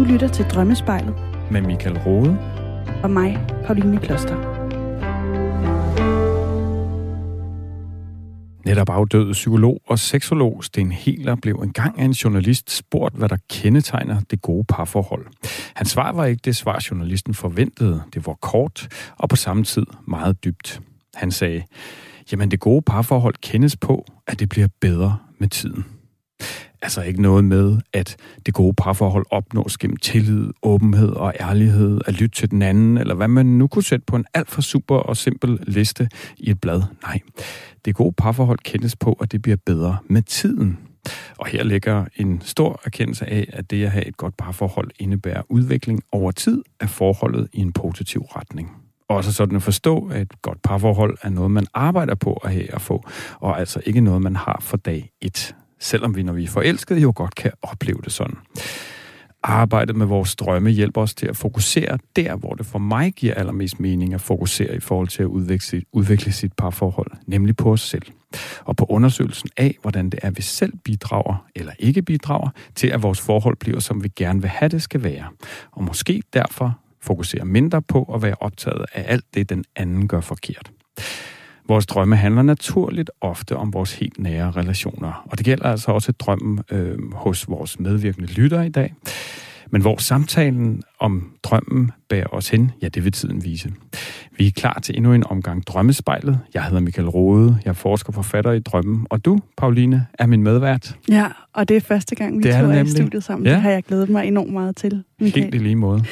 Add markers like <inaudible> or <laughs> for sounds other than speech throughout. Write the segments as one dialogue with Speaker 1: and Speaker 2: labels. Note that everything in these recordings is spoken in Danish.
Speaker 1: Du lytter til Drømmespejlet.
Speaker 2: Med Michael Rode.
Speaker 1: Og mig, Pauline Kloster.
Speaker 2: Netop afdøde psykolog og seksolog Sten Heler blev engang af en journalist spurgt, hvad der kendetegner det gode parforhold. Hans svar var ikke det svar, journalisten forventede. Det var kort og på samme tid meget dybt. Han sagde, jamen det gode parforhold kendes på, at det bliver bedre med tiden. Altså ikke noget med, at det gode parforhold opnås gennem tillid, åbenhed og ærlighed, at lytte til den anden, eller hvad man nu kunne sætte på en alt for super og simpel liste i et blad. Nej, det gode parforhold kendes på, at det bliver bedre med tiden. Og her ligger en stor erkendelse af, at det at have et godt parforhold indebærer udvikling over tid af forholdet i en positiv retning. Også sådan at forstå, at et godt parforhold er noget, man arbejder på at have og få, og altså ikke noget, man har for dag et selvom vi, når vi er forelskede, jo godt kan opleve det sådan. Arbejdet med vores drømme hjælper os til at fokusere der, hvor det for mig giver allermest mening at fokusere i forhold til at udvikle, udvikle sit parforhold, nemlig på os selv. Og på undersøgelsen af, hvordan det er, vi selv bidrager eller ikke bidrager til, at vores forhold bliver, som vi gerne vil have det skal være. Og måske derfor fokusere mindre på at være optaget af alt det, den anden gør forkert. Vores drømme handler naturligt ofte om vores helt nære relationer, og det gælder altså også drømmen øh, hos vores medvirkende lyttere i dag. Men hvor samtalen om drømmen bærer os hen, ja, det vil tiden vise. Vi er klar til endnu en omgang Drømmespejlet. Jeg hedder Michael Rode, jeg er forsker forfatter i drømmen, og du, Pauline, er min medvært.
Speaker 1: Ja, og det er første gang, vi det to er, er i studiet sammen. Ja. Det har jeg glædet mig enormt meget til.
Speaker 2: Michael. Helt i lige måde.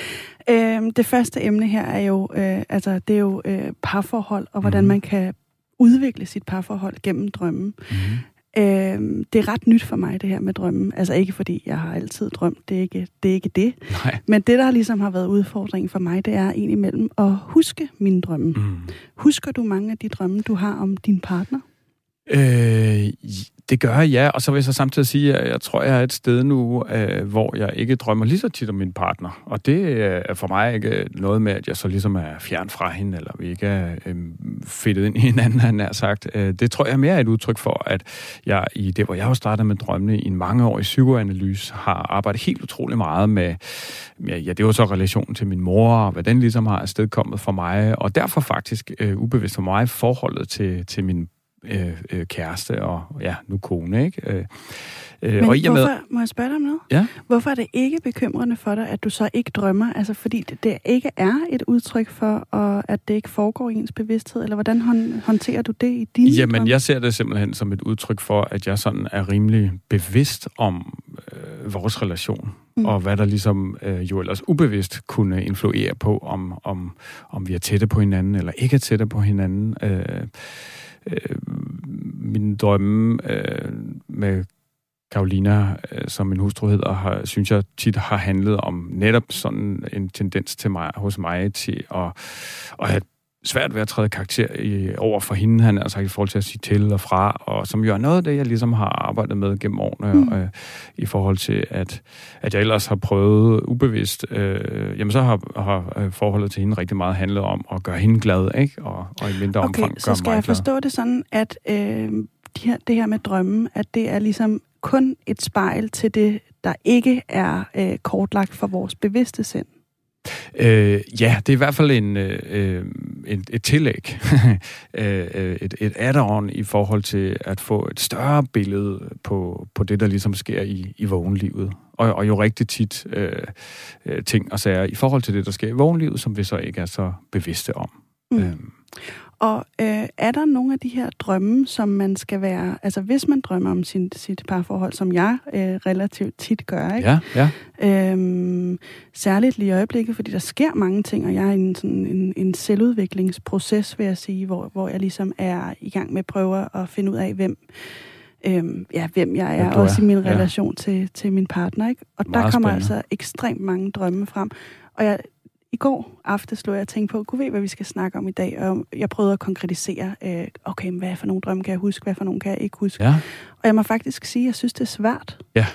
Speaker 1: Øhm, det første emne her er jo, øh, altså, det er jo øh, parforhold, og hvordan mm. man kan udvikle sit parforhold gennem drømmen. Mm-hmm. Øh, det er ret nyt for mig, det her med drømmen. Altså ikke fordi jeg har altid drømt, det er ikke det. Er ikke det.
Speaker 2: Nej.
Speaker 1: Men det, der ligesom har været udfordringen for mig, det er imellem at huske mine drømme. Mm. Husker du mange af de drømme, du har om din partner?
Speaker 2: Øh, det gør jeg, ja. Og så vil jeg så samtidig sige, at jeg tror, jeg er et sted nu, øh, hvor jeg ikke drømmer lige så tit om min partner. Og det øh, er for mig ikke noget med, at jeg så ligesom er fjern fra hende, eller vi ikke er øh, fedtet ind i hinanden, han har sagt. Øh, det tror jeg mere er et udtryk for, at jeg i det, hvor jeg har startet med drømmene i en mange år i psykoanalyse, har arbejdet helt utrolig meget med, ja, det var så relationen til min mor, og hvad den ligesom har afstedkommet for mig, og derfor faktisk øh, ubevidst for mig forholdet til, til min øh, øh, kæreste og ja, nu kone, ikke? Øh,
Speaker 1: øh Men og i hvorfor, med, må jeg spørge dig om noget?
Speaker 2: Ja?
Speaker 1: Hvorfor er det ikke bekymrende for dig, at du så ikke drømmer? Altså fordi det, det ikke er et udtryk for, og at det ikke foregår i ens bevidsthed, eller hvordan hånd, håndterer du det i din
Speaker 2: Jamen, drøm? jeg ser det simpelthen som et udtryk for, at jeg sådan er rimelig bevidst om øh, vores relation, mm. og hvad der ligesom øh, jo ellers ubevidst kunne influere på, om, om, om vi er tætte på hinanden, eller ikke er tætte på hinanden. Øh, øh, min drømme øh, med Karolina, øh, som min hustru hedder, har, synes jeg tit har handlet om netop sådan en tendens til mig, hos mig til at, at have svært ved at træde karakter i, over for hende, han er sagt i forhold til at sige til og fra, og som jo er noget af det, jeg ligesom har arbejdet med gennem årene, mm. øh, i forhold til, at, at jeg ellers har prøvet ubevidst, øh, jamen så har, har øh, forholdet til hende rigtig meget handlet om at gøre hende glad, ikke? Og, og i mindre okay, omfang
Speaker 1: gøre så skal jeg forstå glad. det sådan, at øh, de her, det her med drømmen, at det er ligesom kun et spejl til det, der ikke er øh, kortlagt for vores bevidste sind?
Speaker 2: Øh, ja, det er i hvert fald en, øh, øh et, tillæg, <laughs> øh, øh, et, et add-on i forhold til at få et større billede på, på det, der ligesom sker i, i vågenlivet. Og, og jo rigtig tit øh, ting og sager i forhold til det, der sker i vågenlivet, som vi så ikke er så bevidste om. Mm. Øhm.
Speaker 1: Og øh, er der nogle af de her drømme, som man skal være... Altså, hvis man drømmer om sin, sit parforhold, som jeg øh, relativt tit gør, ikke?
Speaker 2: Ja,
Speaker 1: ja. Øhm, særligt lige i øjeblikket, fordi der sker mange ting, og jeg er i en, sådan en, en selvudviklingsproces, vil jeg sige, hvor, hvor jeg ligesom er i gang med at prøve at finde ud af, hvem, øhm, ja, hvem jeg er, også er. i min relation ja. til, til min partner. Ikke? Og Meget der kommer spændende. altså ekstremt mange drømme frem. Og jeg, i går aftes slog jeg og tænkte på, kunne ved, hvad vi skal snakke om i dag? Og jeg prøvede at konkretisere, øh, okay, hvad for nogle drømme kan jeg huske, hvad for nogle kan jeg ikke huske?
Speaker 2: Ja.
Speaker 1: Og jeg må faktisk sige, at jeg synes, det er svært.
Speaker 2: Ja.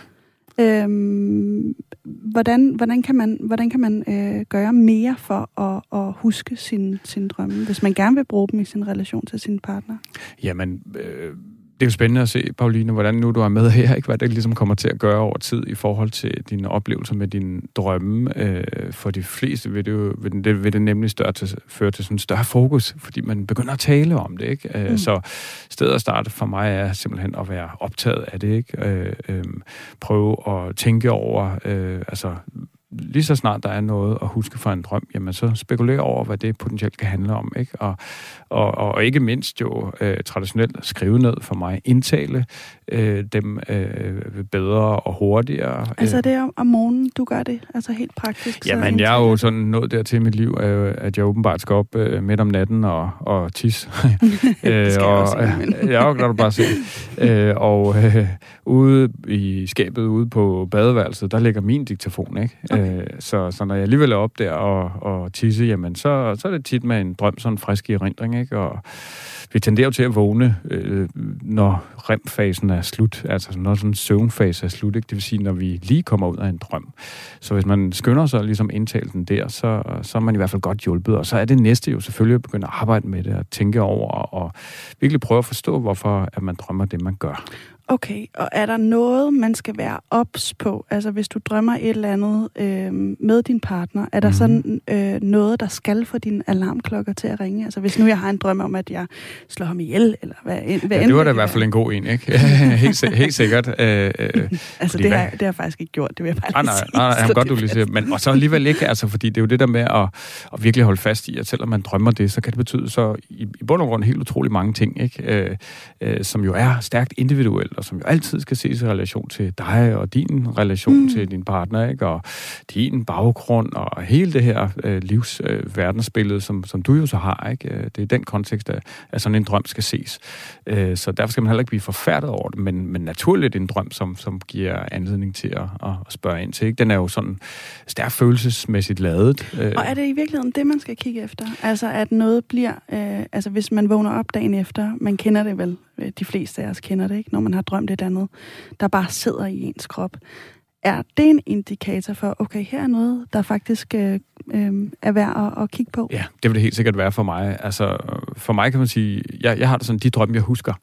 Speaker 1: Øhm, hvordan, hvordan kan man, hvordan kan man øh, gøre mere for at, at huske sin, sin drømme, hvis man gerne vil bruge dem i sin relation til sin partner?
Speaker 2: Jamen, øh, det er jo spændende at se, Pauline, hvordan nu du er med her, ikke? hvad det ligesom kommer til at gøre over tid i forhold til dine oplevelser med dine drømme. Øh, for de fleste vil det, jo, vil det, vil det nemlig større til, føre til sådan en større fokus, fordi man begynder at tale om det. Ikke? Øh, mm. Så stedet at starte for mig er simpelthen at være optaget af det. Ikke? Øh, øh, prøve at tænke over, øh, altså lige så snart der er noget at huske fra en drøm, jamen så spekulere over, hvad det potentielt kan handle om. Ikke? Og, og, og ikke mindst jo øh, traditionelt skrive ned for mig, indtale øh, dem øh, bedre og hurtigere.
Speaker 1: Altså det er om morgenen, du gør det? Altså helt praktisk?
Speaker 2: Jamen jeg er jo sådan nået dertil i mit liv, øh, at jeg åbenbart skal op øh, midt om natten og, og tisse. <laughs>
Speaker 1: det skal og, også, men... <laughs>
Speaker 2: ja, kan du bare se. øh, og øh, ude i skabet ude på badeværelset, der ligger min diktafon, ikke? Okay. Øh, så, så når jeg alligevel er op der og, og tisse, jamen så, så er det tit med en drøm, sådan en frisk erindring, ikke? Og vi tenderer jo til at vågne, øh, når remfasen er slut, altså når sådan en søvnfase er slut, ikke? det vil sige, når vi lige kommer ud af en drøm. Så hvis man skynder sig ligesom indtale den der, så, så er man i hvert fald godt hjulpet, og så er det næste jo selvfølgelig at begynde at arbejde med det, og tænke over, og virkelig prøve at forstå, hvorfor at man drømmer det, man gør.
Speaker 1: Okay, og er der noget, man skal være ops på? Altså hvis du drømmer et eller andet øh, med din partner, er der mm. sådan øh, noget, der skal få dine alarmklokker til at ringe? Altså hvis nu jeg har en drøm om, at jeg slår ham ihjel, eller hvad, hvad
Speaker 2: ja, det var da i hvert fald en god en, ikke? <laughs> helt, helt sikkert. Øh,
Speaker 1: øh, <laughs> altså det har, det har jeg faktisk ikke gjort, det vil jeg bare
Speaker 2: ah, nej, sige. Nej, nej, nej, godt, du lige siger. Men og så alligevel ikke, altså fordi det er jo det der med at, at virkelig holde fast i, at selvom man drømmer det, så kan det betyde så i, i bund og grund helt utrolig mange ting, ikke? Øh, øh, som jo er stærkt individuelt, og som jo altid skal ses i relation til dig og din relation mm. til din partner, ikke? og din baggrund og hele det her øh, livs øh, verdensbillede, som, som du jo så har. Ikke? Øh, det er den kontekst, at, at sådan en drøm skal ses. Øh, så derfor skal man heller ikke blive forfærdet over det, men, men naturligt en drøm, som, som giver anledning til at, at spørge ind til. Ikke? Den er jo sådan stærkt følelsesmæssigt lavet.
Speaker 1: Øh. Og er det i virkeligheden det, man skal kigge efter? Altså at noget bliver, øh, altså hvis man vågner op dagen efter, man kender det vel, Øh, de fleste af os kender det, ikke? når man har drømt et andet, der bare sidder i ens krop. Er det en indikator for, okay, her er noget, der faktisk øh, øh, er værd at, at kigge på?
Speaker 2: Ja, det vil det helt sikkert være for mig. Altså, for mig kan man sige, jeg, jeg har det sådan, de drømme, jeg husker,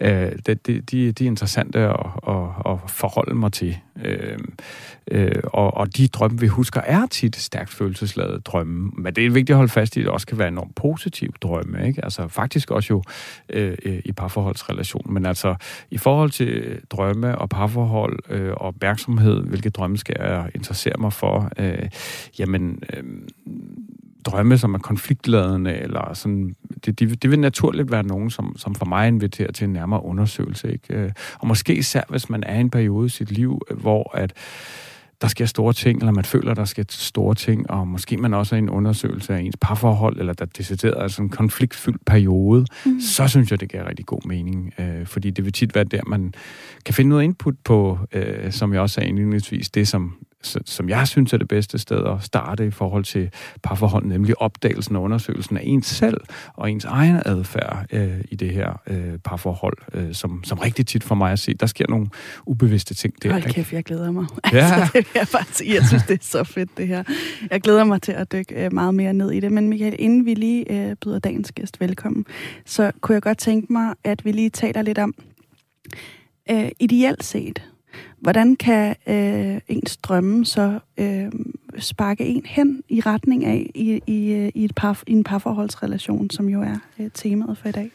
Speaker 2: øh, det, de, de, de er interessante at, at, at forholde mig til. Øh, øh, og, og de drømme, vi husker, er tit stærkt følelsesladet drømme. Men det er vigtigt at holde fast i, at det også kan være enormt positiv drømme. Ikke? Altså faktisk også jo øh, øh, i parforholdsrelation. Men altså i forhold til drømme og parforhold øh, og opmærksomhed, hvilke drømme skal jeg interessere mig for, øh, jamen... Øh, drømme, som er konfliktladende, eller sådan, det, det, det vil naturligt være nogen, som, som for mig inviterer til en nærmere undersøgelse. Ikke? Øh, og måske især, hvis man er i en periode i sit liv, hvor at der sker store ting, eller man føler, der sker store ting, og måske man også er i en undersøgelse af ens parforhold, eller der decideret er sådan en konfliktfyldt periode, mm. så synes jeg, det giver rigtig god mening. Øh, fordi det vil tit være der, man kan finde noget input på, øh, som jeg også sagde indledningsvis, det som som jeg synes er det bedste sted at starte i forhold til parforhold, nemlig opdagelsen og undersøgelsen af ens selv og ens egen adfærd øh, i det her øh, parforhold, øh, som, som rigtig tit for mig at se, der sker nogle ubevidste ting der.
Speaker 1: Hold kæft, jeg glæder mig. Ja. <laughs> Altså, det jeg bare sige. Jeg synes, det er så fedt det her. Jeg glæder mig til at dykke øh, meget mere ned i det. Men Michael, inden vi lige øh, byder dagens gæst velkommen, så kunne jeg godt tænke mig, at vi lige taler lidt om, øh, ideelt set, Hvordan kan øh, ens drømme så øh, sparke en hen i retning af i, i, øh, i, et par, i en parforholdsrelation, som jo er øh, temaet for i dag?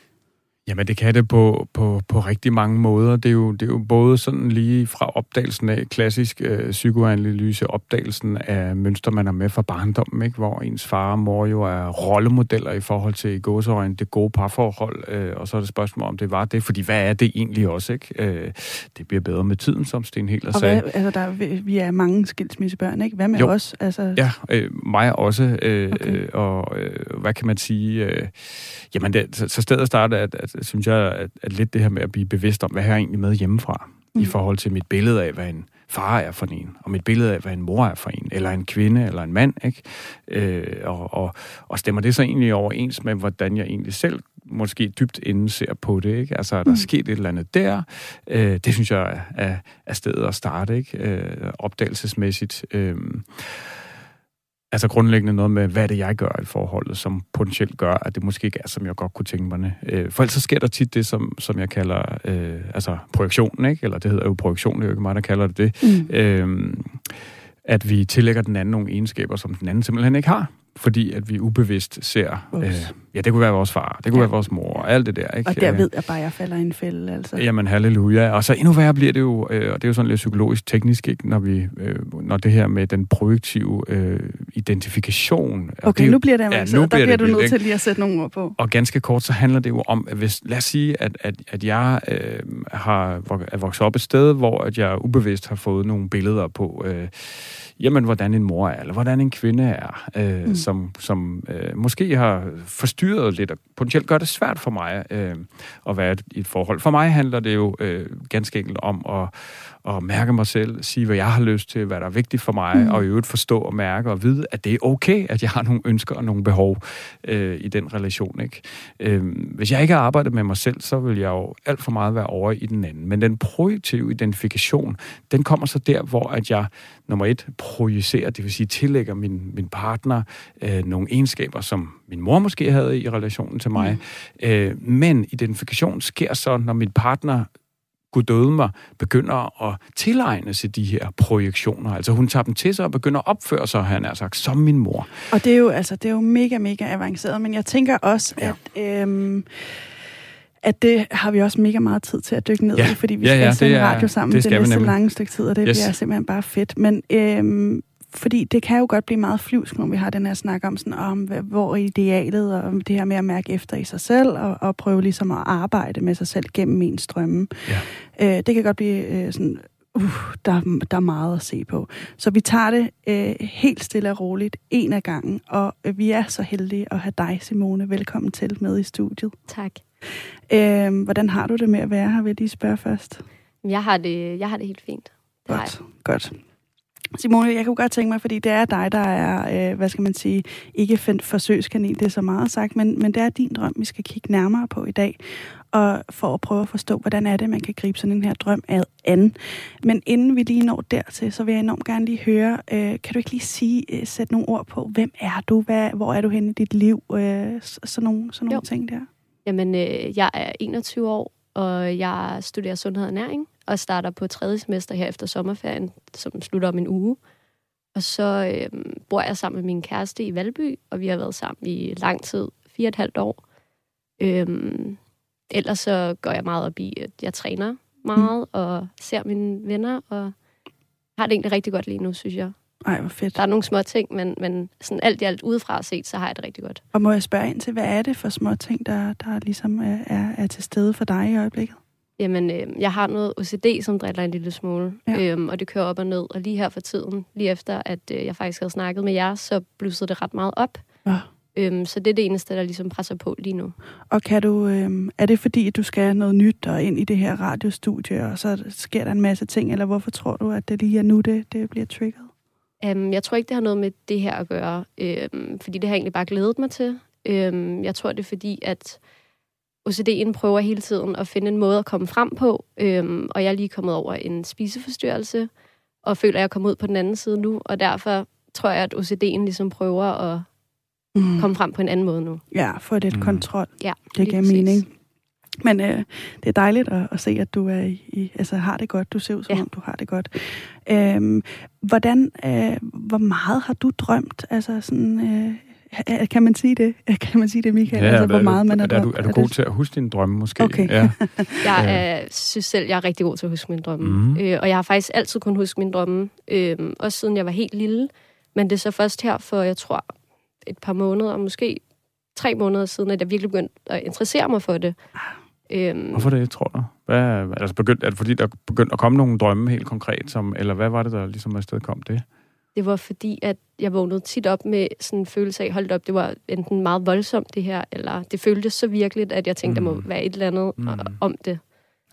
Speaker 2: Jamen, det kan det på, på, på rigtig mange måder. Det er, jo, det er jo både sådan lige fra opdagelsen af klassisk øh, psykoanalyse, opdagelsen af mønstre, man er med fra barndommen, ikke? hvor ens far og mor jo er rollemodeller i forhold til i gåseøjne det gode parforhold, øh, og så er det spørgsmål, om det var det, fordi hvad er det egentlig også? Ikke? Øh, det bliver bedre med tiden, som Sten helt
Speaker 1: og
Speaker 2: sagde.
Speaker 1: Hvad, altså, der, vi er mange skilsmissebørn, ikke? Hvad med jo. os? Altså...
Speaker 2: Ja, øh, mig også. Øh, okay. øh, og øh, hvad kan man sige? Øh, jamen, det, så, så stedet starter, at, at synes jeg, at, at lidt det her med at blive bevidst om, hvad jeg egentlig med hjemmefra, mm. i forhold til mit billede af, hvad en far er for en, og mit billede af, hvad en mor er for en, eller en kvinde, eller en mand, ikke? Øh, og, og, og stemmer det så egentlig overens med, hvordan jeg egentlig selv måske dybt inden ser på det, ikke? Altså, er der mm. sket et eller andet der? Øh, det synes jeg er, er stedet at starte, ikke? Øh, opdagelsesmæssigt. Øh, altså grundlæggende noget med, hvad er det, jeg gør i forholdet, som potentielt gør, at det måske ikke er, som jeg godt kunne tænke mig. Øh, for ellers så sker der tit det, som, som jeg kalder øh, altså projektionen, ikke? eller det hedder jo projektion, det er jo ikke mig, der kalder det det. Mm. Øh, at vi tillægger den anden nogle egenskaber, som den anden simpelthen ikke har fordi at vi ubevidst ser, øh, ja, det kunne være vores far, det kunne ja. være vores mor, og alt det der. Ikke?
Speaker 1: Og der ved jeg bare, at jeg falder i en fælde, altså.
Speaker 2: Jamen, halleluja. Og så endnu værre bliver det jo, øh, og det er jo sådan lidt psykologisk teknisk, ikke? Når, vi, øh, når det her med den projektive øh, identifikation.
Speaker 1: Okay, det, nu bliver det ja, nu bliver der bliver det, du nødt til lige at sætte nogle ord på.
Speaker 2: Og ganske kort, så handler det jo om, at hvis, lad os sige, at, at, at jeg øh, har, er vokset op et sted, hvor at jeg ubevidst har fået nogle billeder på, øh, jamen, hvordan en mor er, eller hvordan en kvinde er, øh, mm. som, som øh, måske har forstyrret lidt, og potentielt gør det svært for mig øh, at være i et forhold. For mig handler det jo øh, ganske enkelt om at at mærke mig selv, sige, hvad jeg har lyst til, hvad der er vigtigt for mig, mm. og i øvrigt forstå og mærke og vide, at det er okay, at jeg har nogle ønsker og nogle behov øh, i den relation. Ikke? Øh, hvis jeg ikke har arbejdet med mig selv, så vil jeg jo alt for meget være over i den anden. Men den projektive identifikation, den kommer så der, hvor at jeg nummer et projicerer, det vil sige tillægger min, min partner øh, nogle egenskaber, som min mor måske havde i relationen til mig. Mm. Øh, men identifikation sker så, når min partner Gud døde mig, begynder at tilegne sig de her projektioner. Altså hun tager dem til sig og begynder at opføre sig, han er sagt, som min mor.
Speaker 1: Og det er jo, altså, det er jo mega, mega avanceret, men jeg tænker også, ja. at... Øhm, at det har vi også mega meget tid til at dykke ned ja. i, fordi vi skal ja, ja, sende radio sammen det, det næste lange stykke tid, og det yes. bliver simpelthen bare fedt. Men øhm, fordi det kan jo godt blive meget flyvsk, når vi har den her snak om, sådan, om hvor er idealet, og det her med at mærke efter i sig selv, og, og prøve ligesom at arbejde med sig selv gennem en strømme. Ja. Øh, det kan godt blive øh, sådan, uh, der, der er meget at se på. Så vi tager det øh, helt stille og roligt, en af gangen, og øh, vi er så heldige at have dig, Simone, velkommen til med i studiet.
Speaker 3: Tak.
Speaker 1: Øh, hvordan har du det med at være her, vil jeg lige spørge først?
Speaker 3: Jeg har det, jeg har det helt fint.
Speaker 1: Det godt, godt. Simone, jeg kunne godt tænke mig, fordi det er dig, der er, øh, hvad skal man sige, ikke forsøgskanin, det er så meget sagt, men, men det er din drøm, vi skal kigge nærmere på i dag, og for at prøve at forstå, hvordan er det, man kan gribe sådan en her drøm ad an. Men inden vi lige når dertil, så vil jeg enormt gerne lige høre, øh, kan du ikke lige sige, øh, sætte nogle ord på, hvem er du, hvad, hvor er du henne i dit liv, øh, sådan nogle, sådan nogle ting der?
Speaker 3: Jamen, øh, jeg er 21 år, og jeg studerer sundhed og næring, og starter på tredje semester her efter sommerferien, som slutter om en uge. Og så øh, bor jeg sammen med min kæreste i Valby, og vi har været sammen i lang tid, fire og et halvt år. Øhm, ellers så går jeg meget op i, at jeg træner meget, mm. og ser mine venner, og har det egentlig rigtig godt lige nu, synes jeg.
Speaker 1: Ej, hvor fedt.
Speaker 3: Der er nogle små ting, men, men sådan alt i alt udefra set, så har jeg det rigtig godt.
Speaker 1: Og må jeg spørge ind til, hvad er det for små ting, der, der ligesom er, er, er til stede for dig i øjeblikket?
Speaker 3: Jamen, øh, jeg har noget OCD, som driller en lille smule, ja. øhm, og det kører op og ned. Og lige her for tiden, lige efter, at øh, jeg faktisk havde snakket med jer, så blussede det ret meget op. Ja. Øhm, så det er det eneste, der ligesom presser på lige nu.
Speaker 1: Og kan du, øh, er det fordi, at du skal noget nyt og ind i det her radiostudie, og så sker der en masse ting, eller hvorfor tror du, at det lige er nu, det, det bliver triggeret?
Speaker 3: Um, jeg tror ikke, det har noget med det her at gøre, um, fordi det har jeg egentlig bare glædet mig til. Um, jeg tror, det er fordi, at OCD'en prøver hele tiden at finde en måde at komme frem på, øhm, og jeg er lige kommet over en spiseforstyrrelse, og føler, at jeg er kommet ud på den anden side nu, og derfor tror jeg, at OCD'en ligesom prøver at mm. komme frem på en anden måde nu.
Speaker 1: Ja, få lidt mm. kontrol. Ja, det giver mening. Men øh, det er dejligt at, at se, at du er i, i, altså, har det godt. Du ser ud, som ja. om du har det godt. Øhm, hvordan, øh, hvor meget har du drømt? Altså sådan, øh, kan man sige det? <laughs> Kan man sige det, Michael? Ja,
Speaker 2: altså, hvor meget man er, er, du, er du god det? til at huske dine drømme, måske?
Speaker 1: Okay. Ja. <laughs>
Speaker 3: jeg øh, synes selv, jeg er rigtig god til at huske mine drømme. Mm. Øh, og jeg har faktisk altid kun huske mine drømme, øh, også siden jeg var helt lille. Men det er så først her for, jeg tror, et par måneder, måske tre måneder siden, at jeg virkelig begyndte at interessere mig for det.
Speaker 2: Øhm, Hvorfor det, tror du? Hvad, altså begynd, er det fordi, der begyndte at komme nogle drømme helt konkret, som, eller hvad var det, der ligesom afsted kom det?
Speaker 3: Det var fordi, at jeg vågnede tit op med sådan en følelse af, holdt op, det var enten meget voldsomt det her, eller det føltes så virkeligt, at jeg tænkte, mm. der må mm. være et eller andet mm. om det.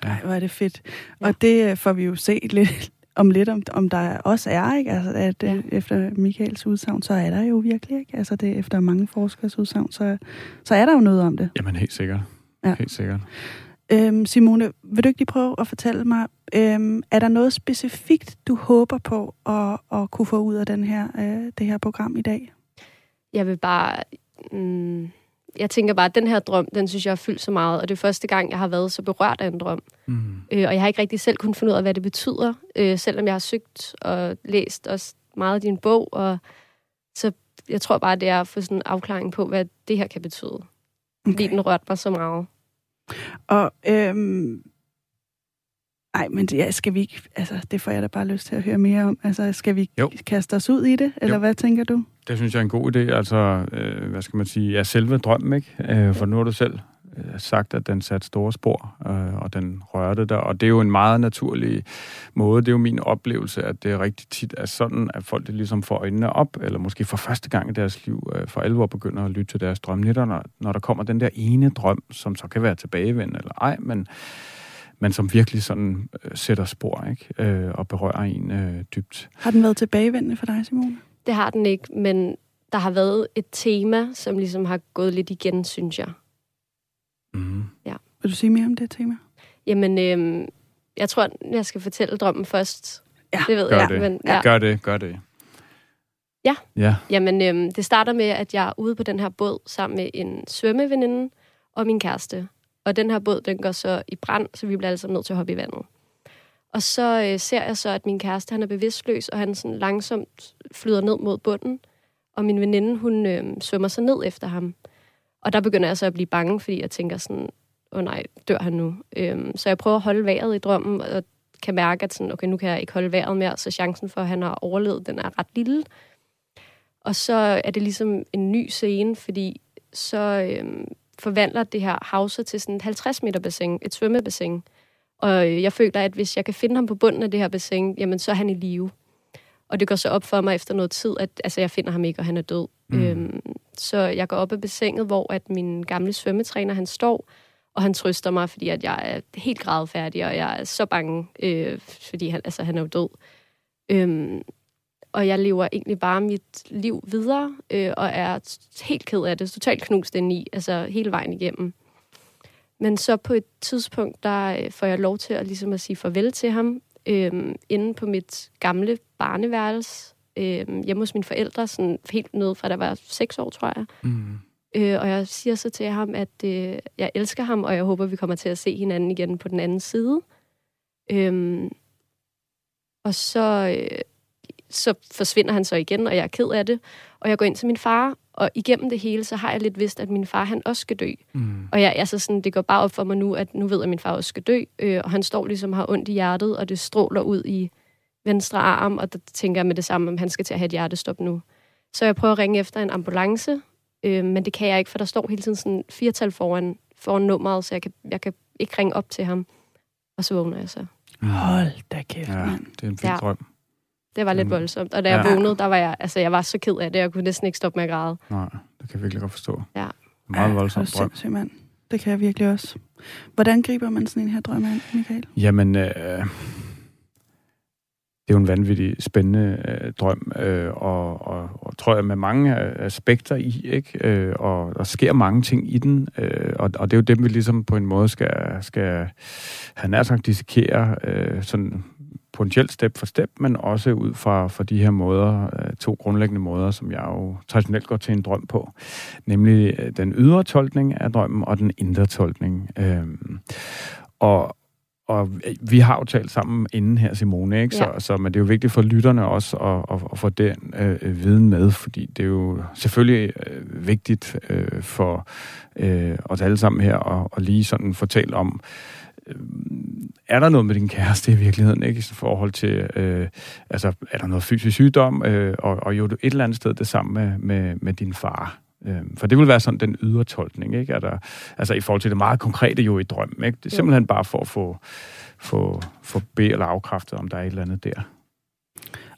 Speaker 1: Nej, hvor er det fedt. Ja. Og det øh, får vi jo set lidt <laughs> om lidt, om, om der også er, ikke? Altså, at ja. efter Michaels udsagn, så er der jo virkelig, ikke? Altså, det, efter mange forskers udsagn, så, så er der jo noget om det.
Speaker 2: Jamen, helt sikkert. Ja. Helt sikkert.
Speaker 1: Øhm, Simone, vil du ikke lige prøve at fortælle mig, øhm, er der noget specifikt, du håber på at, at kunne få ud af den her, øh, det her program i dag?
Speaker 3: Jeg vil bare... Mm, jeg tænker bare, at den her drøm, den synes jeg har fyldt så meget, og det er første gang, jeg har været så berørt af en drøm. Mm. Øh, og jeg har ikke rigtig selv kunnet finde ud af, hvad det betyder, øh, selvom jeg har søgt og læst også meget af din bog, og så jeg tror bare, det er at få sådan en afklaring på, hvad det her kan betyde. Okay. Fordi den rørte mig så meget.
Speaker 1: Og øhm, ej, men ja, skal vi ikke, altså, det får jeg da bare lyst til at høre mere om. Altså, skal vi jo. kaste os ud i det, eller jo. hvad tænker du?
Speaker 2: Det synes jeg er en god idé. Altså, øh, hvad skal man sige, ja, selve drømmen, ikke? Øh, for nu har du selv sagt, at den satte store spor, øh, og den rørte der. Og det er jo en meget naturlig måde. Det er jo min oplevelse, at det er rigtig tit er sådan, at folk det ligesom får øjnene op, eller måske for første gang i deres liv øh, for alvor begynder at lytte til deres drømmenetter, når, når der kommer den der ene drøm, som så kan være tilbagevendende eller ej, men men som virkelig sådan øh, sætter spor ikke? Øh, og berører en øh, dybt.
Speaker 1: Har den været tilbagevendende for dig, Simone?
Speaker 3: Det har den ikke, men der har været et tema, som ligesom har gået lidt igen, synes jeg.
Speaker 1: Mm. Ja. Vil du sige mere om det tema?
Speaker 3: Jamen, øh, jeg tror, jeg skal fortælle drømmen først.
Speaker 2: Ja. Det ved gør jeg. Det. Men, ja. Gør det, gør det.
Speaker 3: Ja. ja. Jamen, øh, det starter med, at jeg er ude på den her båd sammen med en svømmeveninde og min kæreste. Og den her båd, den går så i brand, så vi bliver altså nødt til at hoppe i vandet. Og så øh, ser jeg så, at min kæreste, han er bevidstløs, og han sådan langsomt flyder ned mod bunden. Og min veninde, hun øh, svømmer så ned efter ham. Og der begynder jeg så at blive bange, fordi jeg tænker sådan, åh oh, nej, dør han nu? Øhm, så jeg prøver at holde vejret i drømmen, og kan mærke, at sådan, okay, nu kan jeg ikke holde vejret mere, så chancen for, at han har overlevet, den er ret lille. Og så er det ligesom en ny scene, fordi så øhm, forvandler det her havse til sådan et 50 meter bassin, et svømmebassin. Og øh, jeg føler, at hvis jeg kan finde ham på bunden af det her bassin, jamen så er han i live. Og det går så op for mig efter noget tid, at altså, jeg finder ham ikke, og han er død. Mm. Øhm, så jeg går op af bassinet, hvor at min gamle svømmetræner, han står, og han trøster mig, fordi at jeg er helt gradfærdig, og jeg er så bange, øh, fordi han, altså, han er jo død. Øhm, og jeg lever egentlig bare mit liv videre, øh, og er helt ked af det, totalt knust ind i, altså hele vejen igennem. Men så på et tidspunkt, der øh, får jeg lov til at, ligesom at sige farvel til ham, øh, inde på mit gamle barneværelse, øh, hjemme hos mine forældre, sådan helt nede fra, der var seks år, tror jeg. Mm. Øh, og jeg siger så til ham, at øh, jeg elsker ham, og jeg håber, vi kommer til at se hinanden igen på den anden side. Øh, og så... Øh, så forsvinder han så igen, og jeg er ked af det. Og jeg går ind til min far, og igennem det hele, så har jeg lidt vidst, at min far, han også skal dø. Mm. Og jeg, altså sådan, det går bare op for mig nu, at nu ved jeg, at min far også skal dø, øh, og han står ligesom har ondt i hjertet, og det stråler ud i venstre arm, og der tænker jeg med det samme, om han skal til at have et hjertestop nu. Så jeg prøver at ringe efter en ambulance, øh, men det kan jeg ikke, for der står hele tiden sådan firtal foran, foran nummeret, så jeg kan, jeg kan ikke ringe op til ham. Og så vågner jeg så.
Speaker 1: Hold da kæft, ja,
Speaker 2: det er en fin ja. drøm.
Speaker 3: Det var lidt voldsomt. Og da jeg ja. vågnede, der var jeg, altså, jeg var så ked af det, jeg kunne næsten ikke stoppe med at græde.
Speaker 2: Nej, det kan jeg virkelig godt forstå.
Speaker 3: Ja.
Speaker 2: Meget ja, voldsomt drøm.
Speaker 1: Sindssygt, mand. Det kan jeg virkelig også. Hvordan griber man sådan en her drøm an, Michael?
Speaker 2: Jamen, øh, det er jo en vanvittig spændende øh, drøm, øh, og, og, og tror jeg med mange aspekter i, ikke? Øh, og der sker mange ting i den, øh, og, og det er jo dem, vi ligesom på en måde skal, skal have nær sagt dissekere øh, sådan potentielt step for step, men også ud fra, fra de her måder, øh, to grundlæggende måder, som jeg jo traditionelt går til en drøm på. Nemlig øh, den ydre tolkning af drømmen og den indre tolkning. Øhm, og, og vi har jo talt sammen inden her, Simone, ikke? Så, ja. så, men det er jo vigtigt for lytterne også at, at, at få den øh, viden med, fordi det er jo selvfølgelig øh, vigtigt øh, for øh, os alle sammen her at, at lige sådan fortælle om, øh, er der noget med din kæreste i virkeligheden, ikke? I forhold til, øh, altså, er der noget fysisk sygdom, øh, og, og jo et eller andet sted det samme med, med, med din far. Øh, for det vil være sådan den ydre tolkning, ikke? Er der, altså i forhold til det meget konkrete jo i drømmen, ikke? Det er simpelthen bare for at få, få, få be eller afkræftet, om der er et eller andet der.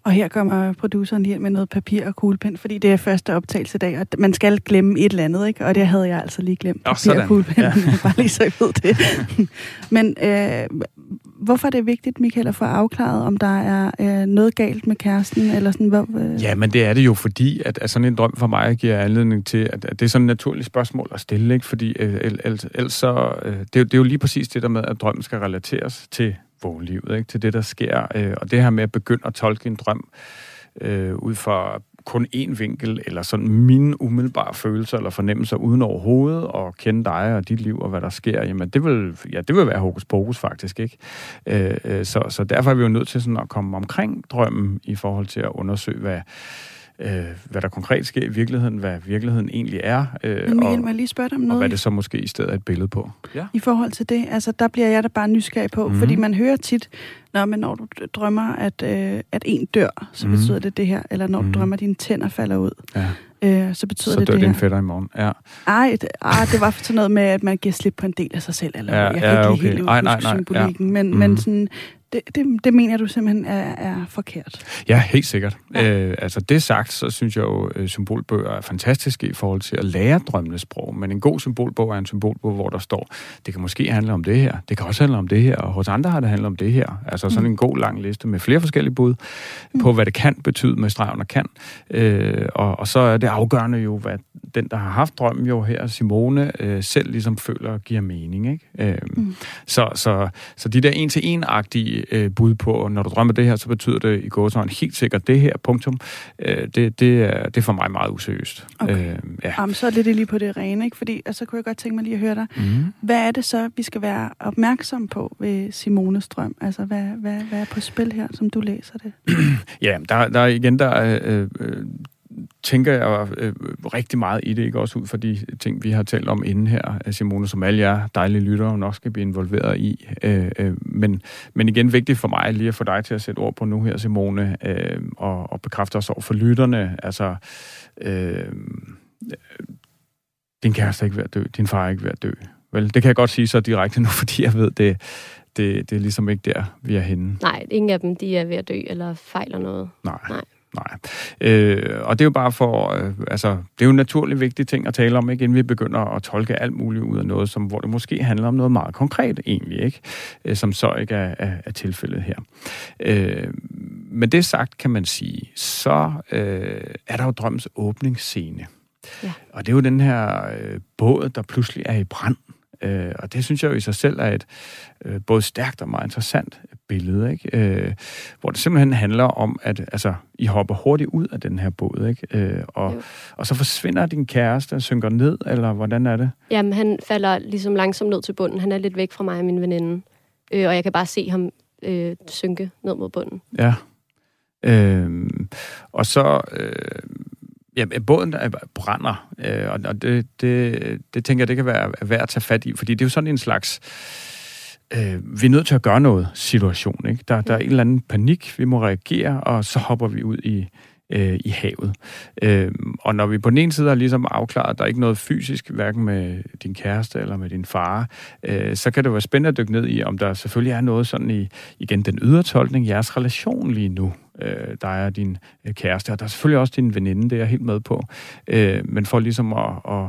Speaker 1: Og her kommer produceren lige med noget papir og kuglepen, fordi det er første optagelse i dag, og man skal glemme et eller andet, ikke? Og det havde jeg altså lige glemt.
Speaker 2: Papir og kuglepen,
Speaker 1: ja. <laughs> bare lige så jeg ved det. <laughs> Men øh, hvorfor er det vigtigt, Michael, at få afklaret, om der er øh, noget galt med kæresten? Eller sådan, hvor, øh...
Speaker 2: Ja, men det er det jo, fordi at, at sådan en drøm for mig giver anledning til, at, at det er sådan et naturligt spørgsmål at stille, ikke? fordi øh, ellers, ellers så, øh, det, er, det er jo lige præcis det der med, at drømmen skal relateres til vågenlivet, ikke? til det, der sker. Øh, og det her med at begynde at tolke en drøm øh, ud fra kun én vinkel, eller sådan mine umiddelbare følelser eller fornemmelser uden overhovedet at kende dig og dit liv og hvad der sker, jamen det vil, ja, det vil være hokus pokus faktisk, ikke? Øh, øh så, så derfor er vi jo nødt til sådan at komme omkring drømmen i forhold til at undersøge, hvad, øh, hvad der konkret sker i virkeligheden, hvad virkeligheden egentlig er.
Speaker 1: Øh, Men Michael, må jeg lige spørge dig om noget?
Speaker 2: Og hvad det så måske i stedet er et billede på.
Speaker 1: Ja. I forhold til det, altså der bliver jeg da bare nysgerrig på, mm. fordi man hører tit, når, men når du drømmer, at, øh, at en dør, så mm. betyder det det her, eller når mm. du drømmer, at dine tænder falder ud. Ja øh, så betyder
Speaker 2: så
Speaker 1: det det
Speaker 2: her. Så
Speaker 1: dør
Speaker 2: din fætter i morgen, ja.
Speaker 1: Ej, det, ej, det var sådan noget med, at man giver slip på en del af sig selv, eller ja, jeg kan ja, ikke okay. helt ej, nej, nej, symbolikken, ja. men, mm. men sådan, det, det, det mener du simpelthen er, er forkert?
Speaker 2: Ja, helt sikkert. Ja. Øh, altså det sagt, så synes jeg jo, at symbolbøger er fantastiske i forhold til at lære drømmenes sprog. Men en god symbolbog er en symbolbog, hvor der står, det kan måske handle om det her, det kan også handle om det her, og hos andre har det handlet om det her. Altså sådan mm. en god lang liste med flere forskellige bud mm. på, hvad det kan betyde med stregen og kan. Øh, og, og så er det afgørende jo, hvad den, der har haft drømmen jo her, Simone, øh, selv ligesom føler giver mening. Ikke? Øh, mm. så, så, så de der en-til-en-agtige øh, bud på, når du drømmer det her, så betyder det i gåsøjne helt sikkert det her, punktum. Øh, det, det, er, det er for mig meget useriøst.
Speaker 1: Okay. Øh, ja. Jamen, så er det lige på det rene, ikke? Fordi, altså, kunne jeg godt tænke mig lige at høre dig. Mm. Hvad er det så, vi skal være opmærksom på ved Simones drøm? Altså, hvad, hvad, hvad er på spil her, som du læser det? <clears throat>
Speaker 2: ja, der, der igen, der er øh, øh, tænker jeg øh, rigtig meget i det, ikke også ud fra de ting, vi har talt om inden her, Simone, som alle jer dejlige lyttere nok skal blive involveret i. Øh, øh, men, men igen vigtigt for mig lige at få dig til at sætte ord på nu her, Simone, øh, og, og bekræfte os over for lytterne. Altså, øh, din kæreste er ikke ved at dø, din far er ikke ved at dø. Vel, det kan jeg godt sige så direkte nu, <laughs> fordi jeg ved, det, det, det er ligesom ikke der, vi er henne.
Speaker 3: Nej, ingen af dem de er ved at dø eller fejler noget.
Speaker 2: Nej. Nej. Nej. Øh, og det er jo bare for, øh, altså, det er jo en naturlig vigtig ting at tale om, ikke, inden vi begynder at tolke alt muligt ud af noget, som, hvor det måske handler om noget meget konkret egentlig, ikke, øh, som så ikke er, er, er tilfældet her. Øh, men det sagt, kan man sige, så øh, er der jo drømmens åbningsscene. Ja. Og det er jo den her øh, båd, der pludselig er i brand. Øh, og det synes jeg jo i sig selv er et øh, både stærkt og meget interessant billede, ikke? Øh, hvor det simpelthen handler om, at altså, I hopper hurtigt ud af den her båd, ikke? Øh, og, og så forsvinder din kæreste og synker ned, eller hvordan er det?
Speaker 3: Jamen, han falder ligesom langsomt ned til bunden. Han er lidt væk fra mig og min veninde. Øh, og jeg kan bare se ham øh, synke ned mod bunden.
Speaker 2: Ja. Øh, og så... Øh, Ja, båden der brænder, øh, og det, det, det tænker jeg, det kan være værd at tage fat i, fordi det er jo sådan en slags øh, vi er nødt til at gøre noget situation. Ikke? Der, der er en eller anden panik, vi må reagere, og så hopper vi ud i, øh, i havet. Øh, og når vi på den ene side har ligesom afklaret, at der er ikke noget fysisk, hverken med din kæreste eller med din far, øh, så kan det være spændende at dykke ned i, om der selvfølgelig er noget sådan i, igen, den ydre tolkning, jeres relation lige nu øh, der er din øh, kæreste, og der er selvfølgelig også din veninde, det er jeg helt med på. Øh, men for ligesom at, at,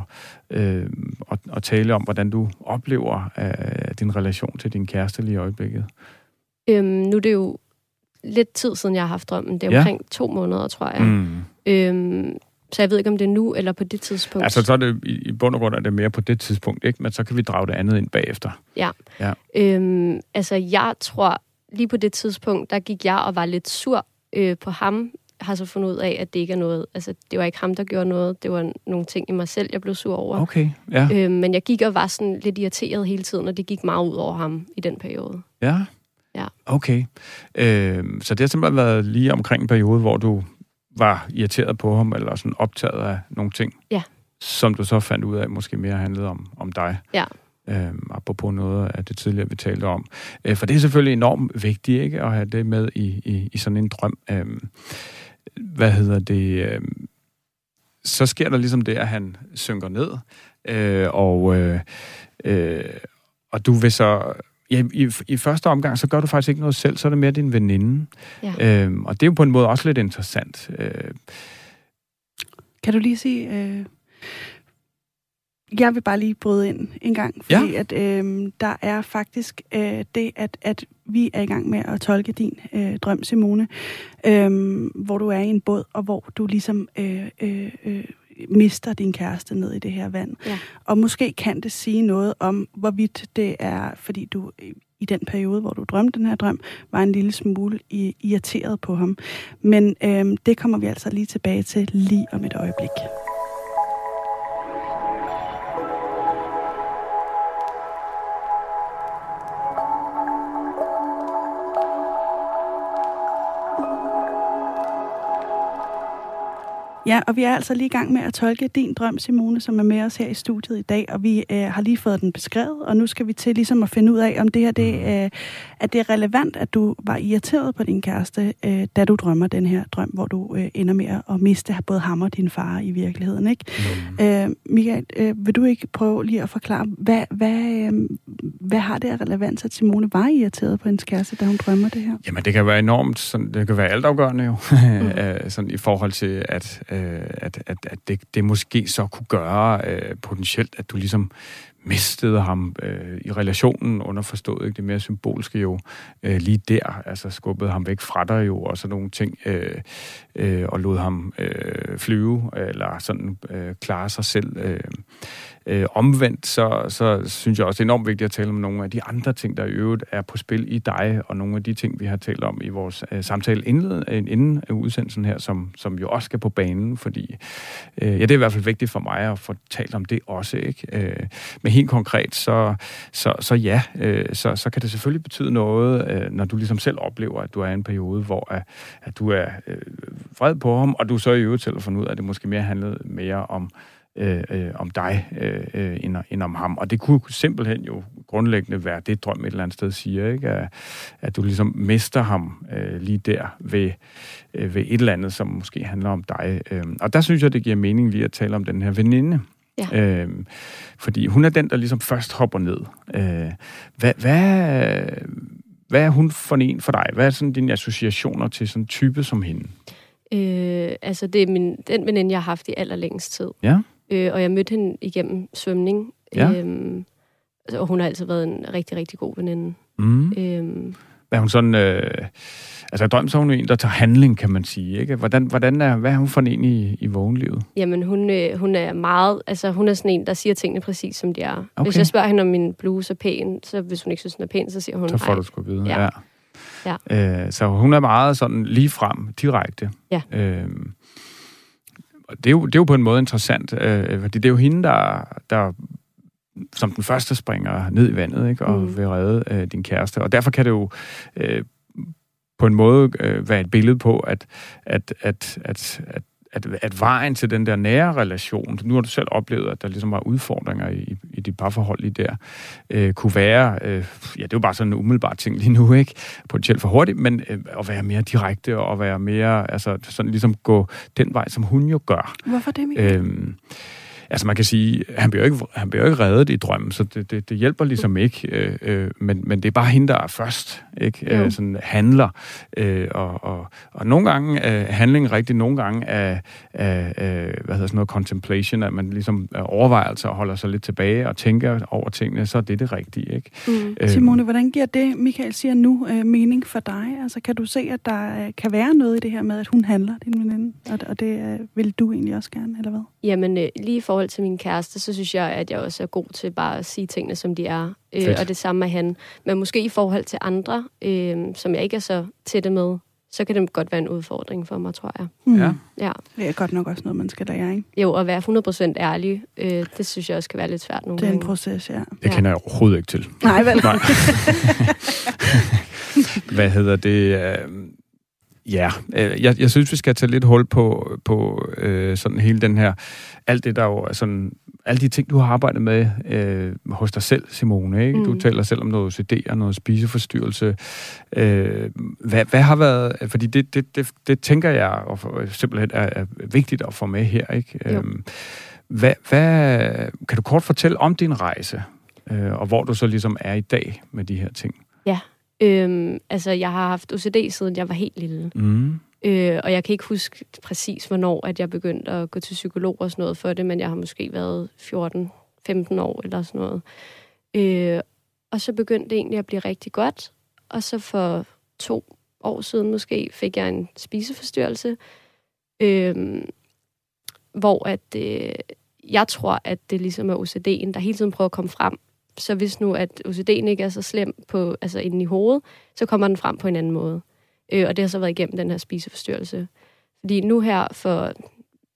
Speaker 2: øh, at, at tale om, hvordan du oplever øh, din relation til din kæreste lige i øjeblikket.
Speaker 3: Øhm, nu er det jo lidt tid siden, jeg har haft drømmen. Det er ja. omkring to måneder, tror jeg. Mm. Øhm, så jeg ved ikke, om det er nu eller på det tidspunkt.
Speaker 2: Altså, så er det i, i bund og grund er det mere på det tidspunkt, ikke? Men så kan vi drage det andet ind bagefter.
Speaker 3: Ja. ja. Øhm, altså, jeg tror, lige på det tidspunkt, der gik jeg og var lidt sur øh, på ham, har så fundet ud af, at det ikke er noget, altså det var ikke ham, der gjorde noget, det var nogle ting i mig selv, jeg blev sur over.
Speaker 2: Okay, ja.
Speaker 3: Øh, men jeg gik og var sådan lidt irriteret hele tiden, og det gik meget ud over ham i den periode.
Speaker 2: Ja?
Speaker 3: Ja.
Speaker 2: Okay. Øh, så det har simpelthen været lige omkring en periode, hvor du var irriteret på ham, eller sådan optaget af nogle ting?
Speaker 3: Ja.
Speaker 2: Som du så fandt ud af, måske mere handlede om, om dig?
Speaker 3: Ja
Speaker 2: øh, apropos noget af det tidligere, vi talte om. Øh, for det er selvfølgelig enormt vigtigt ikke, at have det med i, i, i sådan en drøm. Øh, hvad hedder det? Øh, så sker der ligesom det, at han synker ned, øh, og, øh, øh, og du vil så... Ja, i, i første omgang, så gør du faktisk ikke noget selv, så er det mere din veninde. Ja. Øhm, og det er jo på en måde også lidt interessant. Øh,
Speaker 1: kan du lige sige, øh, jeg vil bare lige bryde ind en gang, fordi ja. at øh, der er faktisk øh, det, at, at vi er i gang med at tolke din øh, drøm, Simone, øh, hvor du er i en båd, og hvor du ligesom øh, øh, øh, mister din kæreste ned i det her vand.
Speaker 3: Ja.
Speaker 1: Og måske kan det sige noget om, hvorvidt det er, fordi du i den periode, hvor du drømte den her drøm, var en lille smule irriteret på ham. Men øh, det kommer vi altså lige tilbage til lige om et øjeblik. Ja, og vi er altså lige i gang med at tolke din drøm, Simone, som er med os her i studiet i dag, og vi øh, har lige fået den beskrevet, og nu skal vi til ligesom at finde ud af, om det her det, øh, at det er relevant, at du var irriteret på din kæreste, øh, da du drømmer den her drøm, hvor du øh, ender med at miste både ham og din far i virkeligheden, ikke? Mm. Øh, Michael, øh, vil du ikke prøve lige at forklare, hvad, hvad, øh, hvad har det af relevans, at Simone var irriteret på hendes kæreste, da hun drømmer det her?
Speaker 2: Jamen, det kan være enormt, sådan, det kan være altafgørende jo, <laughs> mm. sådan i forhold til, at øh, at, at, at det, det måske så kunne gøre øh, potentielt, at du ligesom mistede ham øh, i relationen underforstået, ikke? det mere symbolske jo, øh, lige der, altså skubbede ham væk fra dig jo, og sådan nogle ting, øh, øh, og lod ham øh, flyve, eller sådan øh, klare sig selv. Øh, øh, omvendt, så, så synes jeg også, det er enormt vigtigt at tale om nogle af de andre ting, der i øvrigt er på spil i dig, og nogle af de ting, vi har talt om i vores øh, samtale øh, inden, inden inden udsendelsen her, som, som jo også skal på banen, fordi øh, ja, det er i hvert fald vigtigt for mig at få talt om det også, ikke? Øh, men helt konkret, så, så, så ja, øh, så, så kan det selvfølgelig betyde noget, øh, når du ligesom selv oplever, at du er i en periode, hvor at, at du er øh, vred på ham, og du så i øvrigt selv har fundet ud af, at det måske mere handlede mere om øh, øh, om dig øh, øh, end, end om ham. Og det kunne simpelthen jo grundlæggende være det, drøm et eller andet sted siger, ikke? At, at du ligesom mister ham øh, lige der ved, øh, ved et eller andet, som måske handler om dig. Øh, og der synes jeg, det giver mening lige at tale om den her veninde. Ja. Øh, fordi hun er den, der ligesom først hopper ned. Øh, hvad, hvad, hvad er hun for en for dig? Hvad er sådan dine associationer til sådan en type som hende?
Speaker 3: Øh, altså, det er min, den veninde, jeg har haft i allerlængst tid.
Speaker 2: Ja.
Speaker 3: Øh, og jeg mødte hende igennem svømning.
Speaker 2: Ja. Øhm,
Speaker 3: og hun har altid været en rigtig, rigtig god veninde.
Speaker 2: Mm. Øhm, er hun sådan... Øh, altså, drøm så hun en, der tager handling, kan man sige. Ikke? Hvordan, hvordan er, hvad er hun for en i, i vågenlivet?
Speaker 3: Jamen, hun, øh, hun er meget... Altså, hun er sådan en, der siger tingene præcis, som de er. Okay. Hvis jeg spørger hende, om min bluse er pæn, så hvis hun ikke synes, den er pæn, så siger hun...
Speaker 2: Så får du sgu vide,
Speaker 3: ja.
Speaker 2: ja. ja. Øh, så hun er meget sådan lige frem, direkte.
Speaker 3: Ja.
Speaker 2: Øh, det er, jo, det er jo på en måde interessant, øh, fordi det er jo hende, der, der som den første springer ned i vandet ikke, og mm. vil redde øh, din kæreste. Og derfor kan det jo øh, på en måde øh, være et billede på, at, at, at, at, at at, at vejen til den der nære relation, nu har du selv oplevet, at der ligesom var udfordringer i, i dit parforhold lige der, øh, kunne være, øh, ja, det er jo bare sådan en umiddelbar ting lige nu, ikke? Potentielt for hurtigt, men øh, at være mere direkte og være mere, altså sådan ligesom gå den vej, som hun jo gør.
Speaker 1: Hvorfor det, Michael?
Speaker 2: Øh, altså man kan sige, han bliver jo ikke, han bliver jo ikke reddet i drømmen, så det, det, det hjælper ligesom ikke, øh, øh, men, men det er bare hende, der er først, ikke? Øh, sådan handler, øh, og, og, og nogle gange er handling rigtig, nogle gange er, er, er hvad hedder sådan noget, contemplation, at man ligesom overvejelser og holder sig lidt tilbage og tænker over tingene, så er det det rigtige, ikke?
Speaker 1: Mm. Øh, Simone, hvordan giver det, Michael siger nu, øh, mening for dig? Altså kan du se, at der øh, kan være noget i det her med, at hun handler, din veninde, og, og det øh, vil du egentlig også gerne, eller hvad?
Speaker 3: Jamen, øh, lige for forhold til min kæreste, så synes jeg, at jeg også er god til bare at sige tingene, som de er. Øh, og det samme med han. Men måske i forhold til andre, øh, som jeg ikke er så tætte med, så kan det godt være en udfordring for mig, tror jeg.
Speaker 2: Mm. Ja.
Speaker 3: ja.
Speaker 1: Det er godt nok også noget, man skal lære, ikke?
Speaker 3: Jo, at være 100% ærlig, øh, det synes jeg også kan være lidt svært nogle
Speaker 1: Det er
Speaker 3: gange.
Speaker 1: en proces, ja.
Speaker 2: Det kender jeg overhovedet ikke til.
Speaker 1: Nej, vel?
Speaker 2: Nej. <laughs> Hvad hedder det? Øh, Ja, øh, jeg, jeg synes, vi skal tage lidt hul på, på øh, sådan hele den her, alt det der jo er sådan, alle de ting, du har arbejdet med øh, hos dig selv, Simone, ikke? Mm. Du taler selv om noget OCD og noget spiseforstyrrelse. Øh, hvad, hvad har været, fordi det, det, det, det tænker jeg og for, simpelthen er, er vigtigt at få med her, ikke? Øh, hvad, hvad, kan du kort fortælle om din rejse, øh, og hvor du så ligesom er i dag med de her ting?
Speaker 3: Ja, Øhm, altså, jeg har haft OCD, siden jeg var helt lille.
Speaker 2: Mm.
Speaker 3: Øh, og jeg kan ikke huske præcis, hvornår at jeg begyndte at gå til psykolog og sådan noget for det, men jeg har måske været 15 år eller sådan noget. Øh, og så begyndte det egentlig at blive rigtig godt. Og så for to år siden måske fik jeg en spiseforstyrrelse, øh, hvor at, øh, jeg tror, at det ligesom er OCD'en, der hele tiden prøver at komme frem. Så hvis nu, at OCD'en ikke er så slem på, altså inde i hovedet, så kommer den frem på en anden måde. Øh, og det har så været igennem den her spiseforstyrrelse. Fordi nu her for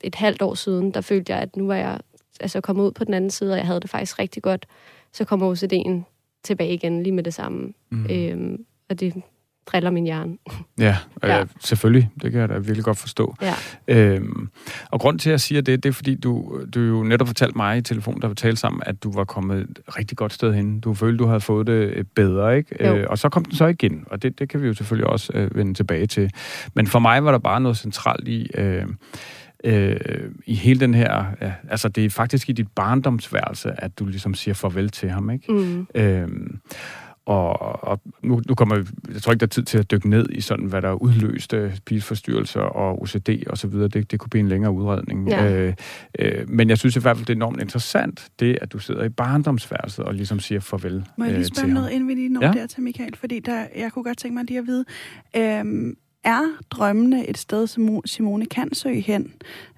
Speaker 3: et halvt år siden, der følte jeg, at nu var jeg altså kommet ud på den anden side, og jeg havde det faktisk rigtig godt. Så kommer OCD'en tilbage igen lige med det samme. Mm. Øhm, og det driller min hjerne.
Speaker 2: Ja, <laughs> øh, ja, selvfølgelig. Det kan jeg da virkelig godt forstå. Ja. Øhm, og grund til, at jeg siger det, det er, fordi du, du jo netop fortalte mig i telefon, der vi talte sammen, at du var kommet et rigtig godt sted hen. Du følte, du havde fået det øh, bedre, ikke? Øh, og så kom den så igen, og det, det kan vi jo selvfølgelig også øh, vende tilbage til. Men for mig var der bare noget centralt i... Øh, øh, i hele den her... Ja, altså, det er faktisk i dit barndomsværelse, at du ligesom siger farvel til ham, ikke? Mm. Øh, og, og nu, nu kommer jeg tror ikke, der er tid til at dykke ned i sådan, hvad der udløste spiseforstyrrelser og OCD og så videre. Det, det kunne blive en længere udredning. Ja. Øh, øh, men jeg synes i hvert fald, det er enormt interessant, det at du sidder i barndomsværelset og ligesom siger farvel
Speaker 1: Må jeg lige øh, spørge noget, inden vi lige når ja? der til Michael? Fordi der, jeg kunne godt tænke mig lige at vide, øh, er drømmene et sted, som Simone kan søge hen,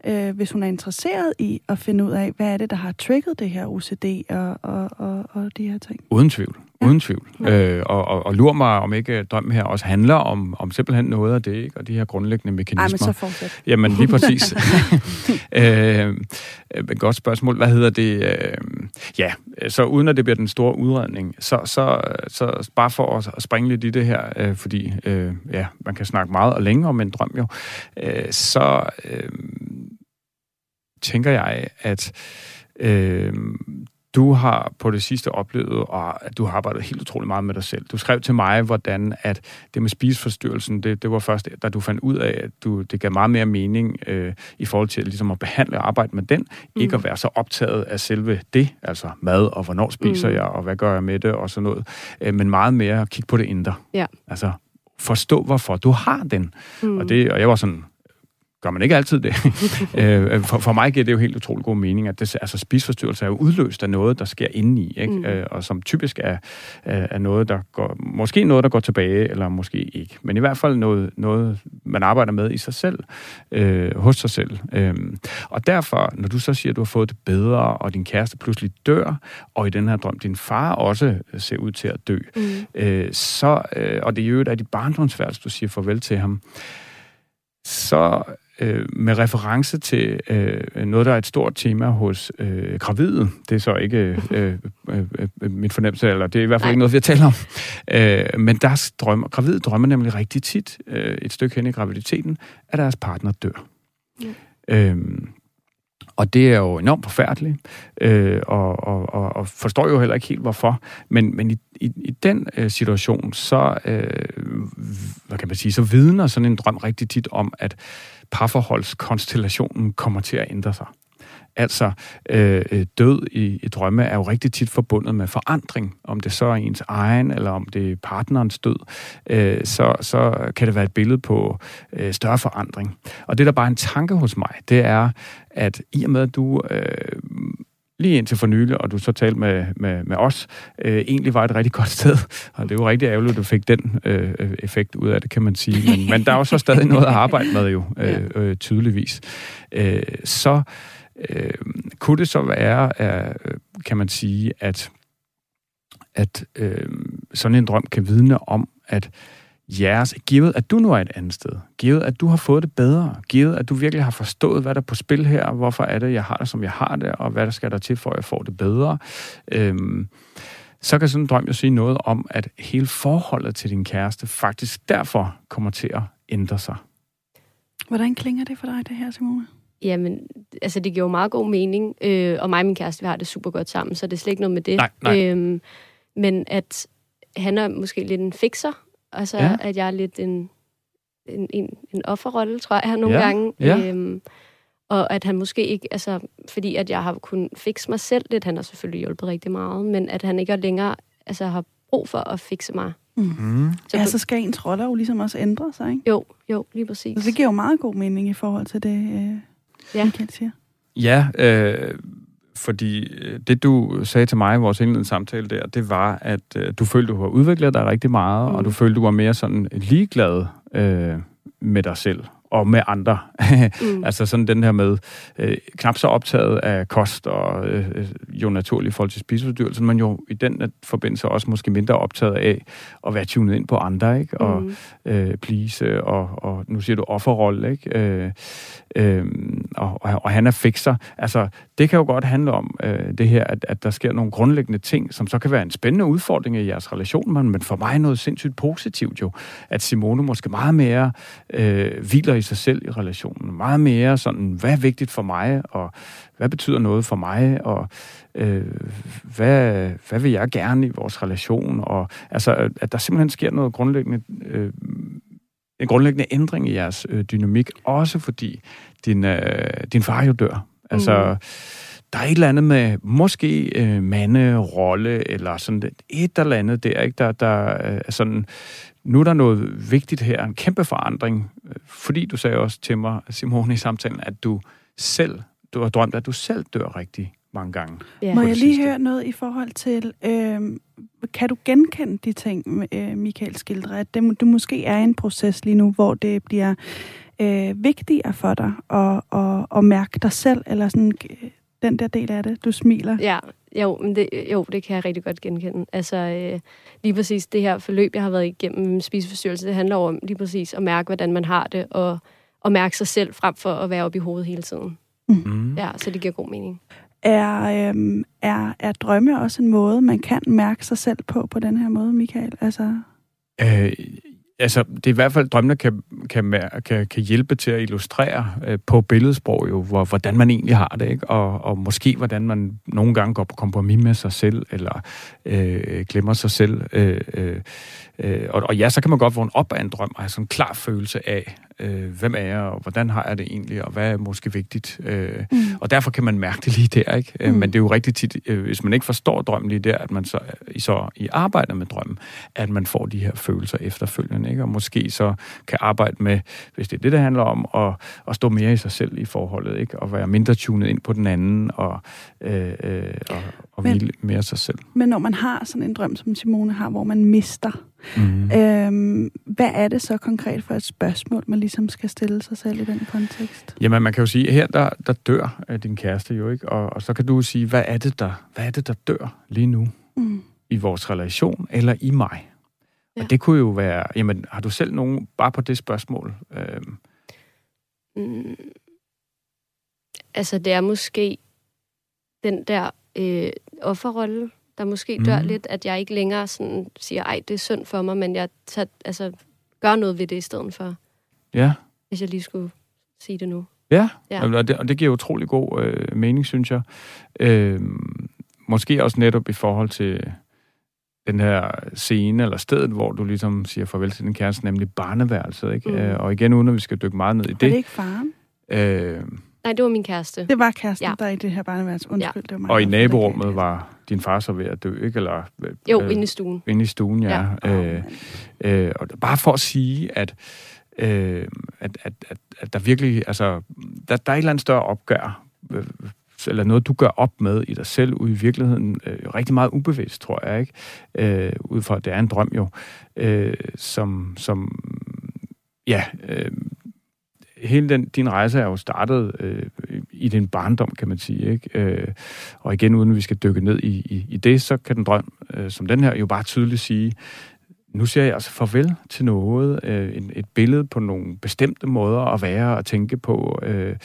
Speaker 1: øh, hvis hun er interesseret i at finde ud af, hvad er det, der har trigget det her OCD og, og, og, og de her ting?
Speaker 2: Uden tvivl. Uden tvivl. Ja. Øh, og, og, og lur mig, om ikke drømmen her også handler om, om simpelthen noget af det, ikke? og de her grundlæggende mekanismer. Ej, men
Speaker 1: så fortsæt.
Speaker 2: Jamen, lige præcis. <laughs> øh, men godt spørgsmål. Hvad hedder det? Øh, ja, så uden at det bliver den store udredning, så, så, så bare for at springe lidt i det her, øh, fordi øh, ja, man kan snakke meget og længe om en drøm jo, øh, så øh, tænker jeg, at øh, du har på det sidste oplevet, at du har arbejdet helt utrolig meget med dig selv. Du skrev til mig, hvordan at det med spiseforstyrrelsen, det, det var først, da du fandt ud af, at du, det gav meget mere mening øh, i forhold til ligesom at behandle og arbejde med den, mm. ikke at være så optaget af selve det, altså mad og hvornår spiser mm. jeg, og hvad gør jeg med det og sådan noget, øh, men meget mere at kigge på det indre. Ja. Altså forstå, hvorfor du har den. Mm. Og, det, og jeg var sådan, gør man ikke altid det. <laughs> Øh, for, for mig giver det jo helt utrolig god mening, at det, altså, spisforstyrrelse er jo udløst af noget, der sker indeni, ikke? Mm. Øh, og som typisk er, er noget, der går, måske noget, der går tilbage, eller måske ikke. Men i hvert fald noget, noget man arbejder med i sig selv, øh, hos sig selv. Øh, og derfor, når du så siger, at du har fået det bedre, og din kæreste pludselig dør, og i den her drøm, din far også ser ud til at dø, mm. øh, så, øh, og det er jo et af de barndomsværelse, du siger farvel til ham, så øh, med reference til øh, noget, der er et stort tema hos øh, gravide. Det er så ikke øh, øh, øh, min fornemmelse, eller det er i hvert fald Nej. ikke noget, vi har talt om. Øh, men der drømmer, gravide drømmer nemlig rigtig tit, øh, et stykke hen i graviditeten, at deres partner dør. Ja. Øh, og det er jo enormt forfærdeligt, øh, og, og, og, og forstår jo heller ikke helt, hvorfor. Men, men i, i, i den øh, situation, så, øh, hvad kan man sige, så vidner sådan en drøm rigtig tit om, at parforholdskonstellationen kommer til at ændre sig. Altså, øh, øh, død i, i drømme er jo rigtig tit forbundet med forandring. Om det så er ens egen, eller om det er partnerens død, øh, så, så kan det være et billede på øh, større forandring. Og det, der bare er en tanke hos mig, det er, at i og med, at du øh, lige indtil for nylig, og du så talte med, med, med os, øh, egentlig var et rigtig godt sted. Og det er jo rigtig ærgerligt, at du fik den øh, effekt ud af det, kan man sige. Men, men der er jo så stadig noget at arbejde med jo, øh, øh, tydeligvis. Øh, så øh, kunne det så være, øh, kan man sige, at, at øh, sådan en drøm kan vidne om, at jeres, givet at du nu er et andet sted, givet at du har fået det bedre, givet at du virkelig har forstået, hvad der er på spil her, hvorfor er det, jeg har det, som jeg har det, og hvad der skal der til, for at jeg får det bedre, øhm, så kan sådan en drøm jo sige noget om, at hele forholdet til din kæreste faktisk derfor kommer til at ændre sig.
Speaker 1: Hvordan klinger det for dig, det her, Simone?
Speaker 3: Jamen, altså det giver jo meget god mening, øh, og mig og min kæreste, vi har det super godt sammen, så det er slet ikke noget med det.
Speaker 2: Nej, nej.
Speaker 3: Øhm, men at han er måske lidt en fixer, og så ja. at jeg er lidt en, en, en, en offerrolle, tror jeg, nogle ja. gange. Ja. Øhm, og at han måske ikke, altså, fordi at jeg har kunnet fikse mig selv lidt, han har selvfølgelig hjulpet rigtig meget, men at han ikke længere altså, har brug for at fikse mig.
Speaker 1: Mm. Mm. Så, ja, så skal ens roller jo ligesom også ændre sig, ikke?
Speaker 3: Jo, jo, lige præcis.
Speaker 1: Så det giver jo meget god mening i forhold til det, øh, ja. Michael siger.
Speaker 2: Ja, øh, fordi øh, det, du sagde til mig i vores indledende samtale der, det var, at øh, du følte, du har udviklet dig rigtig meget, mm. og du følte, du var mere sådan ligeglad øh, med dig selv og med andre. mm. <laughs> altså sådan den her med, øh, knap så optaget af kost og øh, jo naturligt i forhold til spiseforstyrrelser, men jo i den forbindelse også måske mindre optaget af at være tunet ind på andre, ikke? Og mm. øh, please, og, og nu siger du offerrolle, ikke? Øh, øh, og, og, og han er fikser. Altså, det kan jo godt handle om øh, det her, at, at der sker nogle grundlæggende ting, som så kan være en spændende udfordring i jeres relation, men for mig noget sindssygt positivt jo, at Simone måske meget mere øh, hviler i sig selv i relationen. Meget mere sådan, hvad er vigtigt for mig, og hvad betyder noget for mig, og øh, hvad, hvad vil jeg gerne i vores relation, og altså, at der simpelthen sker noget grundlæggende, øh, en grundlæggende ændring i jeres øh, dynamik, også fordi din, øh, din far jo dør. Altså, mm. der er et eller andet med måske øh, manderolle, eller sådan et eller andet der, ikke? Der, der øh, er sådan nu er der noget vigtigt her, en kæmpe forandring, fordi du sagde også til mig, Simone, i samtalen, at du selv, du har drømt, at du selv dør rigtig mange gange.
Speaker 1: Ja. Må jeg lige sidste. høre noget i forhold til, øh, kan du genkende de ting, øh, Michael skildrer, at det, du måske er i en proces lige nu, hvor det bliver øh, vigtigere for dig at, at, at mærke dig selv, eller sådan den der del af det, du smiler?
Speaker 3: Ja, jo, men det, jo, det kan jeg rigtig godt genkende. Altså, øh, lige præcis det her forløb, jeg har været igennem med spiseforstyrrelse, det handler om lige præcis at mærke, hvordan man har det, og, og mærke sig selv frem for at være oppe i hovedet hele tiden. Mm. Ja, så det giver god mening.
Speaker 1: Er, øhm, er, er drømme også en måde, man kan mærke sig selv på, på den her måde, Michael? Altså...
Speaker 2: Øh, altså, det er i hvert fald drømmene kan, kan, kan, kan hjælpe til at illustrere øh, på billedsprog jo, hvor, hvordan man egentlig har det, ikke? Og, og måske hvordan man nogle gange går på kompromis med sig selv, eller øh, glemmer sig selv. Øh, øh, øh, og, og ja, så kan man godt vågne op af en drøm og have sådan en klar følelse af, øh, hvem er jeg, og hvordan har jeg det egentlig, og hvad er måske vigtigt. Øh, mm. Og derfor kan man mærke det lige der, ikke? Øh, mm. Men det er jo rigtig tit, øh, hvis man ikke forstår drømmen lige der, at man så, i, så i arbejder med drømmen, at man får de her følelser efterfølgende, ikke? Og måske så kan arbejde med, hvis det er det, det handler om, at, at stå mere i sig selv i forholdet, ikke? Og være mindre tunet ind på den anden, og, øh, øh, og, og men, hvile mere sig selv.
Speaker 1: Men når man har sådan en drøm, som Simone har, hvor man mister Mm. Øhm, hvad er det så konkret for et spørgsmål, man ligesom skal stille sig selv i den kontekst?
Speaker 2: Jamen, man kan jo sige, her der, der dør uh, din kæreste jo, ikke? Og, og så kan du sige, hvad er det, der, hvad er det, der dør lige nu mm. i vores relation eller i mig? Ja. Og det kunne jo være, jamen, har du selv nogen, bare på det spørgsmål? Øhm... Mm.
Speaker 3: Altså, det er måske den der øh, offerrolle, der måske dør mm. lidt, at jeg ikke længere sådan siger, ej, det er synd for mig, men jeg tager, altså, gør noget ved det i stedet for.
Speaker 2: Ja.
Speaker 3: Hvis jeg lige skulle sige det nu.
Speaker 2: Ja, ja. Og, det, og det giver utrolig god øh, mening, synes jeg. Øh, måske også netop i forhold til den her scene eller stedet, hvor du ligesom siger farvel til din kæreste, nemlig barneværelset. Ikke? Mm. Øh, og igen, uden at vi skal dykke meget ned i det. Er
Speaker 1: det ikke faren? Øh,
Speaker 3: Nej, det var min kæreste.
Speaker 1: Det var kæresten, ja. der i det her barneværelse. Undskyld, ja. det var
Speaker 2: Og i naborummet var din far så ved at dø, ikke? Eller,
Speaker 3: jo, øh, inde i stuen.
Speaker 2: Inde i stuen, ja. ja. Øh, øh, og bare for at sige, at, øh, at, at, at, at der virkelig, altså, der, der er et eller andet større opgør, øh, eller noget, du gør op med i dig selv, ude i virkeligheden, øh, rigtig meget ubevidst, tror jeg, ikke? Øh, ud fra, at det er en drøm jo, øh, som, som ja, øh, hele den, din rejse er jo startet øh, i din barndom, kan man sige. Ikke? Øh, og igen, uden at vi skal dykke ned i, i, i det, så kan den drøm, øh, som den her, jo bare tydeligt sige, nu siger jeg altså farvel til noget, øh, et, et billede på nogle bestemte måder at være og tænke på, øh,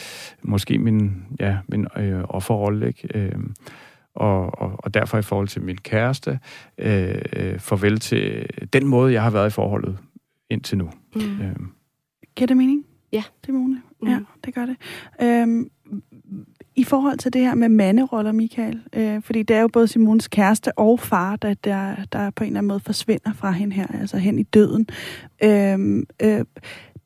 Speaker 2: måske min, ja, min øh, offerrolle, ikke? Øh, og, og, og derfor i forhold til min kæreste, øh, øh, farvel til den måde, jeg har været i forholdet indtil nu. Mm. Øh.
Speaker 1: Giver det mening?
Speaker 3: Ja.
Speaker 1: Simone? Mm. Ja, det gør det. Øhm, I forhold til det her med manderoller, Michael, øh, fordi det er jo både Simones kæreste og far, der, der, der på en eller anden måde forsvinder fra hende her, altså hen i døden. Øhm, øh,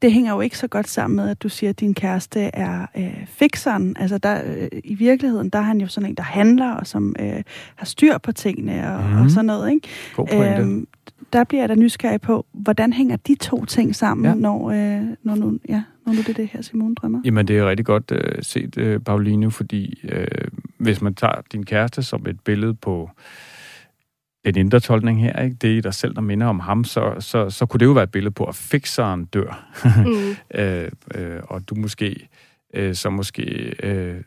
Speaker 1: det hænger jo ikke så godt sammen med, at du siger, at din kæreste er øh, fixeren. Altså der, øh, i virkeligheden, der er han jo sådan en, der handler, og som øh, har styr på tingene og, mm. og mhm. sådan noget. Ikke?
Speaker 2: God pointe. Øhm,
Speaker 1: der bliver jeg da nysgerrig på, hvordan hænger de to ting sammen, ja. når, øh, når, nu, ja, når nu det er det her, Simone drømmer?
Speaker 2: Jamen, det er rigtig godt øh, set, øh, Pauline, fordi øh, hvis man tager din kæreste som et billede på den indre tolkning her, ikke? det er dig selv, der minder om ham, så, så, så kunne det jo være et billede på, at fikseren dør. Mm. <laughs> øh, øh, og du måske øh, så måske øh,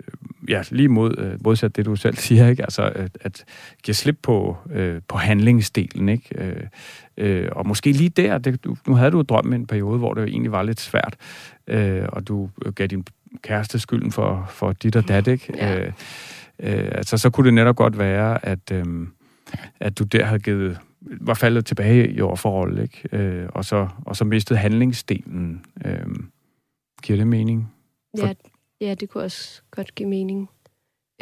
Speaker 2: ja, lige mod, øh, modsat det, du selv siger, ikke? Altså, at, at give slip på, øh, på handlingsdelen, ikke? Øh, øh, og måske lige der, det, du, nu havde du drømt en periode, hvor det egentlig var lidt svært, øh, og du gav din kæreste skylden for, for dit og dat, ikke? Ja. Øh, øh, altså, så kunne det netop godt være, at, øh, at du der havde givet var faldet tilbage i overforhold, ikke? Øh, og, så, og så mistet handlingsdelen. Øh, giver det mening?
Speaker 3: For... Ja, ja, det kunne også godt give mening.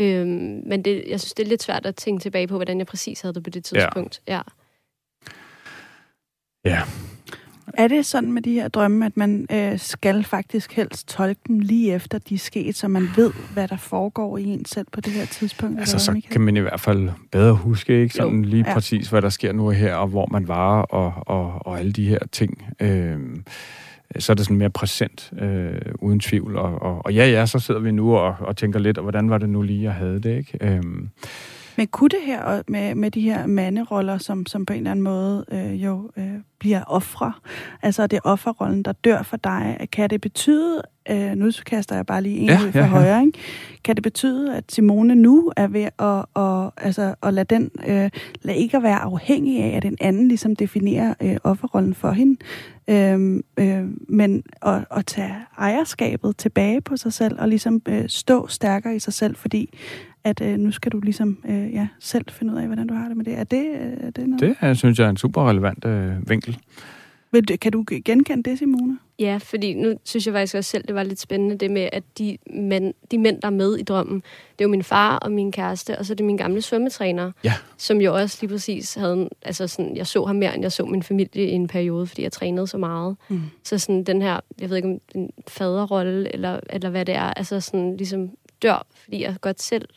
Speaker 3: Øhm, men det, jeg synes, det er lidt svært at tænke tilbage på, hvordan jeg præcis havde det på det tidspunkt. Ja.
Speaker 2: Ja. ja.
Speaker 1: Er det sådan med de her drømme, at man øh, skal faktisk helst tolke dem lige efter de er sket, så man ved, hvad der foregår i en selv på det her tidspunkt?
Speaker 2: Altså, så kan man i hvert fald bedre huske, ikke? Sådan jo. lige ja. præcis, hvad der sker nu og her, og hvor man var, og, og, og alle de her ting. Øh, så er det sådan mere præsent, øh, uden tvivl. Og, og, og ja, ja, så sidder vi nu og, og tænker lidt, og hvordan var det nu lige, jeg havde det, ikke? Øhm.
Speaker 1: Men kunne det her med, med de her manderoller, som, som på en eller anden måde øh, jo øh, bliver ofre, altså det er offerrollen, der dør for dig, kan det betyde, øh, nu kaster jeg bare lige en ja, ud for ja, højre, ikke? kan det betyde, at Simone nu er ved at, og, altså, at lade den, øh, lade ikke at være afhængig af, at den anden ligesom definerer øh, offerrollen for hende, øh, øh, men at, at tage ejerskabet tilbage på sig selv, og ligesom øh, stå stærkere i sig selv, fordi at øh, nu skal du ligesom øh, ja, selv finde ud af, hvordan du har det med det. Er det, øh, er det noget?
Speaker 2: Det jeg synes jeg er en super relevant øh, vinkel.
Speaker 1: Kan du genkende det, Simone?
Speaker 3: Ja, fordi nu synes jeg faktisk også selv, det var lidt spændende, det med, at de mænd, de mænd, der er med i drømmen, det er jo min far og min kæreste, og så er det min gamle svømmetræner,
Speaker 2: ja.
Speaker 3: som jo også lige præcis havde, altså sådan, jeg så ham mere, end jeg så min familie i en periode, fordi jeg trænede så meget. Mm. Så sådan den her, jeg ved ikke om en faderrolle, eller, eller hvad det er, altså sådan ligesom dør, fordi jeg godt selv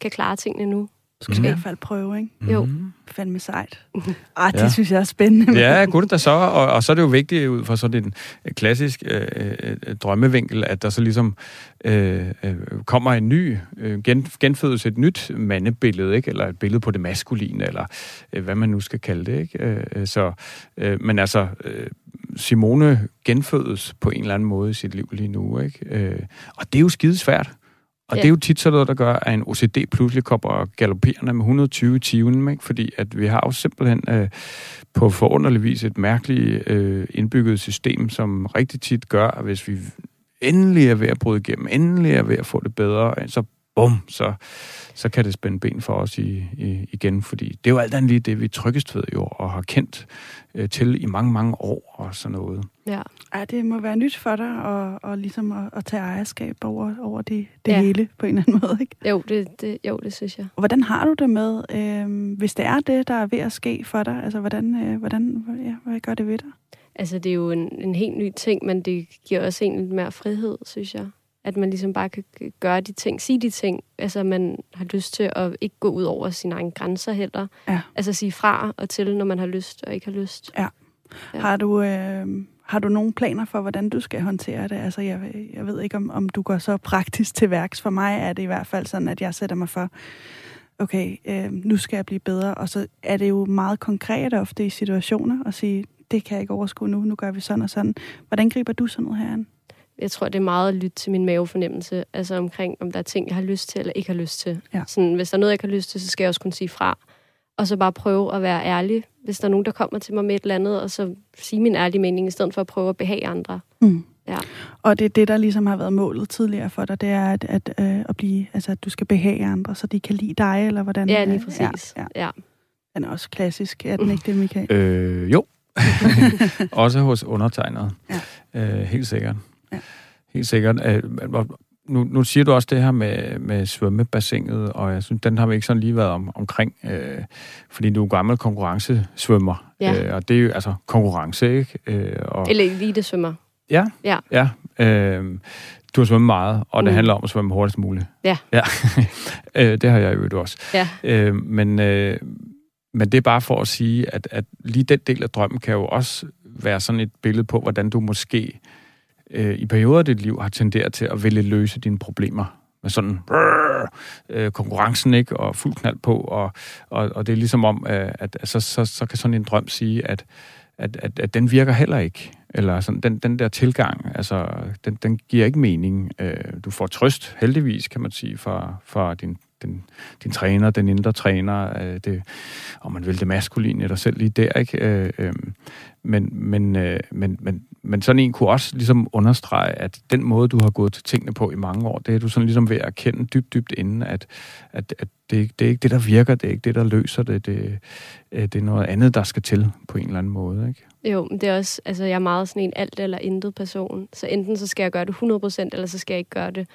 Speaker 3: kan klare tingene nu.
Speaker 1: Du skal mm. i hvert fald prøve, ikke?
Speaker 3: Mm. Jo. Mhm.
Speaker 1: Fandme sejt. <laughs> Ah, det ja. synes jeg er spændende.
Speaker 2: Ja, godt da så. Og, og så er det jo vigtigt ud fra sådan en klassisk øh, øh, drømmevinkel, at der så ligesom øh, øh, kommer en ny, øh, gen, genfødes et nyt mandebillede, ikke? Eller et billede på det maskuline, eller øh, hvad man nu skal kalde det, ikke? Øh, så, øh, men altså, øh, Simone genfødes på en eller anden måde i sit liv lige nu, ikke? Øh, og det er jo skidesvært. Og ja. det er jo tit sådan noget, der gør, at en OCD pludselig kommer galopperende med 120 i timen, ikke? fordi at vi har jo simpelthen øh, på forunderlig vis et mærkeligt øh, indbygget system, som rigtig tit gør, at hvis vi endelig er ved at bryde igennem, endelig er ved at få det bedre, så bum, så, så kan det spænde ben for os i, i, igen, fordi det er jo alt andet lige det, vi tryggest ved jo, og har kendt øh, til i mange, mange år og sådan noget.
Speaker 3: Ja.
Speaker 1: ja, det må være nyt for dig og, og ligesom at, at tage ejerskab over, over det, det ja. hele på en eller anden måde, ikke?
Speaker 3: Jo, det, det, jo, det synes jeg.
Speaker 1: Og hvordan har du det med, øh, hvis det er det, der er ved at ske for dig? Altså, hvordan, øh, hvordan ja, hvad gør det ved dig?
Speaker 3: Altså, det er jo en, en helt ny ting, men det giver også en lidt mere frihed, synes jeg at man ligesom bare kan gøre de ting, sige de ting, altså man har lyst til at ikke gå ud over sine egne grænser heller.
Speaker 1: Ja.
Speaker 3: Altså sige fra og til, når man har lyst og ikke har lyst.
Speaker 1: Ja. ja. Har du... Øh har du nogle planer for, hvordan du skal håndtere det? Altså, jeg, jeg ved ikke, om, om du går så praktisk til værks. For mig er det i hvert fald sådan, at jeg sætter mig for, okay, øh, nu skal jeg blive bedre. Og så er det jo meget konkret ofte i situationer at sige, det kan jeg ikke overskue nu, nu gør vi sådan og sådan. Hvordan griber du sådan noget herinde?
Speaker 3: Jeg tror, det er meget at lytte til min mavefornemmelse, altså omkring, om der er ting, jeg har lyst til eller ikke har lyst til.
Speaker 1: Ja.
Speaker 3: Sådan, hvis der er noget, jeg ikke har lyst til, så skal jeg også kunne sige fra. Og så bare prøve at være ærlig, hvis der er nogen, der kommer til mig med et eller andet, og så sige min ærlige mening, i stedet for at prøve at behage andre.
Speaker 1: Mm.
Speaker 3: Ja.
Speaker 1: Og det er det, der ligesom har været målet tidligere for dig, det er at, at, øh, at blive, altså, at du skal behage andre, så de kan lide dig, eller hvordan?
Speaker 3: Ja, lige præcis. Ja, ja. ja.
Speaker 1: Den er også klassisk, er den ikke det, Michael?
Speaker 2: Øh, jo. <laughs> også hos undertegnet. Ja. Øh, helt sikkert. Ja. Helt sikkert. Øh, nu, nu siger du også det her med, med svømmebassinet, og jeg synes, den har vi ikke sådan lige været om, omkring, øh, fordi du er gammel konkurrencesvømmer,
Speaker 3: ja.
Speaker 2: øh, og det er jo altså konkurrence, ikke? Øh,
Speaker 3: og, Eller elite-svømmer.
Speaker 2: Ja,
Speaker 3: ja.
Speaker 2: ja øh, du har svømmet meget, og mm. det handler om at svømme hurtigst muligt.
Speaker 3: Ja.
Speaker 2: ja. <laughs> øh, det har jeg jo også.
Speaker 3: Ja.
Speaker 2: Øh, men, øh, men det er bare for at sige, at, at lige den del af drømmen kan jo også være sådan et billede på, hvordan du måske øh, i perioder af dit liv har tenderet til at vælge løse dine problemer med sådan øh, konkurrencen, ikke? Og fuld knald på, og, og, og det er ligesom om, øh, at altså, så, så kan sådan en drøm sige, at, at, at, at den virker heller ikke. Eller sådan, den, den der tilgang, altså, den, den giver ikke mening. Øh, du får trøst, heldigvis, kan man sige, fra, fra din, den, din træner, den indre træner, øh, det, om man vil det maskuline i dig selv lige der, ikke? Øh, øh, men, men, øh, men, men, men sådan en kunne også ligesom understrege, at den måde, du har gået til tingene på i mange år, det er du sådan ligesom ved at erkende dybt, dybt inden, at, at, at det, det er ikke det, der virker, det er ikke det, der løser det, det, øh, det er noget andet, der skal til på en eller anden måde, ikke?
Speaker 3: Jo, det er også, altså jeg er meget sådan en alt eller intet person, så enten så skal jeg gøre det 100%, eller så skal jeg ikke gøre det.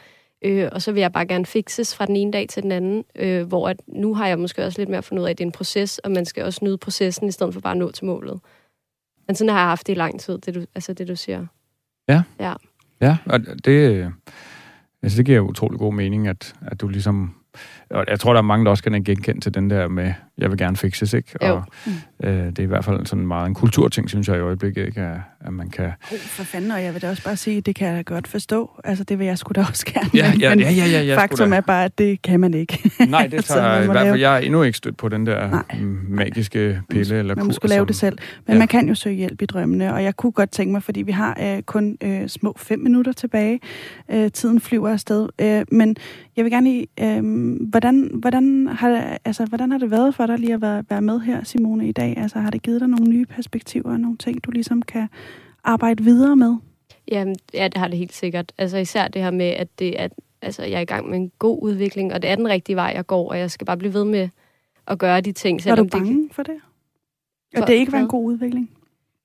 Speaker 3: Øh, og så vil jeg bare gerne fikses fra den ene dag til den anden, øh, hvor at nu har jeg måske også lidt mere fundet ud af, at det er en proces, og man skal også nyde processen, i stedet for bare at nå til målet. Men sådan har jeg haft det i lang tid, det du, altså det du siger.
Speaker 2: Ja.
Speaker 3: Ja.
Speaker 2: Ja, og det, altså det giver jo utrolig god mening, at, at du ligesom og jeg tror, der er mange, der også kan genkende til den der med, jeg vil gerne fixes, ikke? Og
Speaker 3: Jo.
Speaker 2: øh, det er i hvert fald sådan meget en kulturting, synes jeg i øjeblikket, ikke? At, at man kan...
Speaker 1: Oh, for fanden, og jeg vil da også bare sige, det kan jeg da godt forstå. Altså, det vil jeg sgu da også gerne.
Speaker 2: Ja, ja,
Speaker 1: men
Speaker 2: ja, ja, ja, ja
Speaker 1: faktum
Speaker 2: da.
Speaker 1: er bare, at det kan man ikke. <laughs>
Speaker 2: Nej, det
Speaker 1: Så
Speaker 2: tager
Speaker 1: man
Speaker 2: i hvert fald, jeg er endnu ikke stødt på den der
Speaker 1: Nej.
Speaker 2: mm, magiske pille eller
Speaker 1: man
Speaker 2: kur,
Speaker 1: skulle lave
Speaker 2: som-
Speaker 1: det selv. Men
Speaker 2: Ja.
Speaker 1: man kan jo søge hjælp i drømmene, og jeg kunne godt tænke mig, fordi vi har øh, kun øh, små fem minutter tilbage. Øh, tiden flyver afsted. Øh, men jeg vil gerne lige, øh, hvordan, hvordan, har, det- altså, hvordan har det været for dig lige at være, være med her, Simone, i dag? Altså, har det givet dig nogle nye perspektiver og nogle ting, du ligesom kan arbejde videre med?
Speaker 3: Jamen, ja, det har det helt sikkert. Altså især det her med, at det er, altså, jeg er i gang med en god udvikling, og det er den rigtige vej, jeg går, og jeg skal bare blive ved med at gøre de ting.
Speaker 1: Var du
Speaker 3: selvom det,
Speaker 1: bange for det?
Speaker 3: For
Speaker 1: At det ikke var en god udvikling?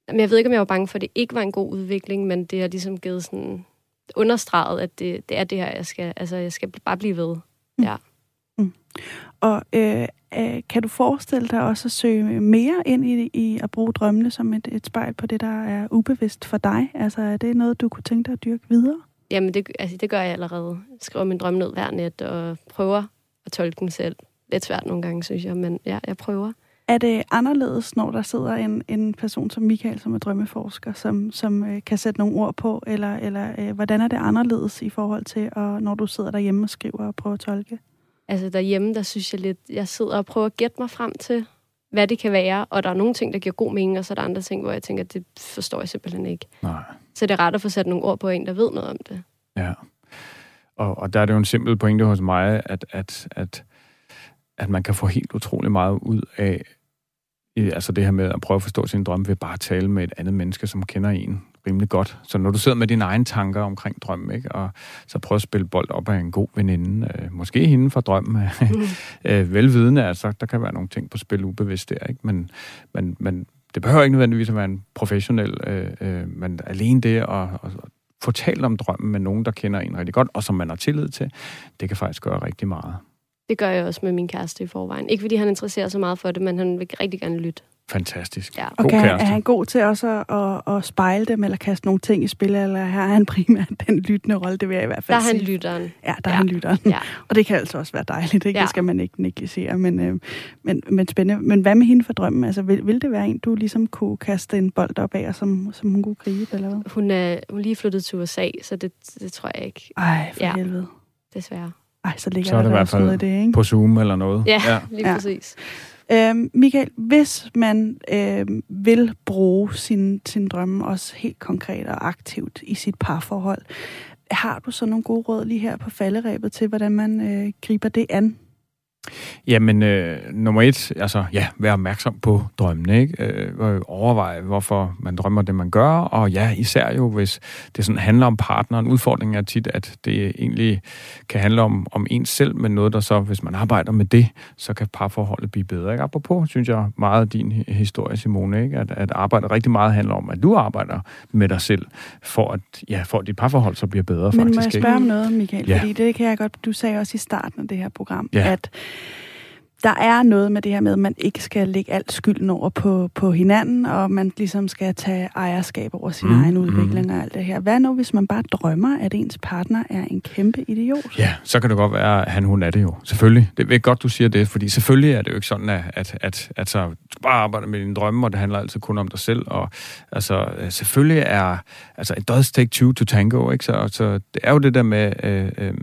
Speaker 3: Jamen, jeg ved ikke, om jeg var bange for, at det ikke var en god udvikling, men det har ligesom givet sådan understreget, at det, det er det her, jeg skal, altså, jeg skal bare blive ved.
Speaker 1: Og øh, øh, kan du forestille dig også at søge mere ind i, i at bruge drømmene som et, et spejl på det, der er ubevidst for dig? Altså er det noget, du kunne tænke dig at dyrke videre?
Speaker 3: Jamen, det, altså, det gør jeg allerede. Jeg skriver min drøm ned hver net og prøver at tolke den selv. Lidt svært nogle gange, synes jeg, men ja, jeg prøver.
Speaker 1: Er det anderledes, når der sidder en, en person som Michael, som er drømmeforsker, som, som øh, kan sætte nogle ord på, eller, eller øh, hvordan er det anderledes i forhold til, at, når du sidder derhjemme og skriver og prøver at tolke?
Speaker 3: Altså derhjemme, der synes jeg lidt, jeg sidder og prøver at gætte mig frem til, hvad det kan være, og der er nogle ting, der giver god mening, og så er der andre ting, hvor jeg tænker, det forstår jeg simpelthen ikke.
Speaker 2: Nej.
Speaker 3: Så det er ret at få sat nogle ord på en, der ved noget om det.
Speaker 2: Ja. Og, og der er det jo en simpel pointe hos mig, at, at, at, at man kan få helt utrolig meget ud af altså det her med at prøve at forstå sin drøm ved bare at tale med et andet menneske, som kender en rimelig godt. Så når du sidder med dine egne tanker omkring drømmen, ikke, og så prøver at spille bold op af en god veninde, øh, måske hende fra drømmen, <laughs> øh, velvidende, altså der kan være nogle ting på spil ubevidst der, ikke? Men, men, men det behøver ikke nødvendigvis at være en professionel, øh, øh, men alene det at, at få talt om drømmen med nogen, der kender en rigtig godt, og som man har tillid til, det kan faktisk gøre rigtig meget.
Speaker 3: Det gør jeg også med min kæreste i forvejen. Ikke fordi han interesserer sig meget for det, men han vil rigtig gerne lytte.
Speaker 2: Fantastisk.
Speaker 3: Ja.
Speaker 1: Og
Speaker 2: God
Speaker 1: kan,
Speaker 2: kæreste.
Speaker 1: er han god til også at, at, at spejle dem, eller kaste nogle ting i spil, eller her er han primært <laughs> den lyttende rolle, det vil jeg i hvert
Speaker 3: Der
Speaker 1: fald
Speaker 3: er han
Speaker 1: sige.
Speaker 3: lytteren.
Speaker 1: Ja, der er
Speaker 3: Ja.
Speaker 1: han lytteren.
Speaker 3: Ja.
Speaker 1: Og det kan altså også være dejligt, ikke?
Speaker 3: Ja.
Speaker 1: Det skal man ikke negligere, men, øh, men, men spændende. Men hvad med hende for drømmen? Altså, vil, vil det være en, du ligesom kunne kaste en bold op af, og som, som hun kunne gribe, eller hvad?
Speaker 3: Hun er, hun er lige flyttet til USA, så det, det tror jeg ikke,
Speaker 1: Ej, for
Speaker 3: Ja.
Speaker 1: helvede.
Speaker 3: desværre.
Speaker 1: Ej, så ligger
Speaker 2: Så er
Speaker 1: der
Speaker 2: det i hvert fald
Speaker 1: noget i det, ikke?
Speaker 2: På Zoom eller noget.
Speaker 3: Ja,
Speaker 2: ja.
Speaker 3: lige
Speaker 1: Ja. Øhm, Michael, hvis man øhm, vil bruge sin, sin drømme også helt konkret og aktivt i sit parforhold, har du så nogle gode råd lige her på falderæbet til, hvordan man øh, griber det an?
Speaker 2: Jamen, øh, nummer et, altså, ja, vær opmærksom på drømmene, ikke? Øh, overveje, hvorfor man drømmer det, man gør, og ja, især jo, hvis det sådan handler om partneren. Udfordringen er tit, at det egentlig kan handle om, om ens selv, men noget, der så, hvis man arbejder med det, så kan parforholdet blive bedre, ikke? Apropos, synes jeg, meget af din hi- historie, Simone, ikke? At, at arbejde rigtig meget handler om, at du arbejder med dig selv, for at, ja, for at dit parforhold så bliver bedre,
Speaker 1: Men
Speaker 2: faktisk,
Speaker 1: må jeg
Speaker 2: ikke?
Speaker 1: spørge om noget, Michael?
Speaker 2: Ja.
Speaker 1: Fordi det kan jeg godt... Du sagde også i starten af det her program,
Speaker 2: Ja.
Speaker 1: at der er noget med det her med, at man ikke skal lægge alt skylden over på, på hinanden, og man ligesom skal tage ejerskab over sin
Speaker 2: Mm,
Speaker 1: mm, egen
Speaker 2: mm.
Speaker 1: udvikling og alt det her. Hvad nu, hvis man bare drømmer, at ens partner er en kæmpe idiot?
Speaker 2: Ja, så kan det godt være, at han, hun er det jo. Selvfølgelig. Det er godt, du siger det, fordi selvfølgelig er det jo ikke sådan, at, at, at, at så, du bare arbejde med dine drømme, og det handler altid kun om dig selv. Og altså, øh, selvfølgelig er, altså, it does take two to tango, ikke? Så, så det er jo det der med, øh, øh,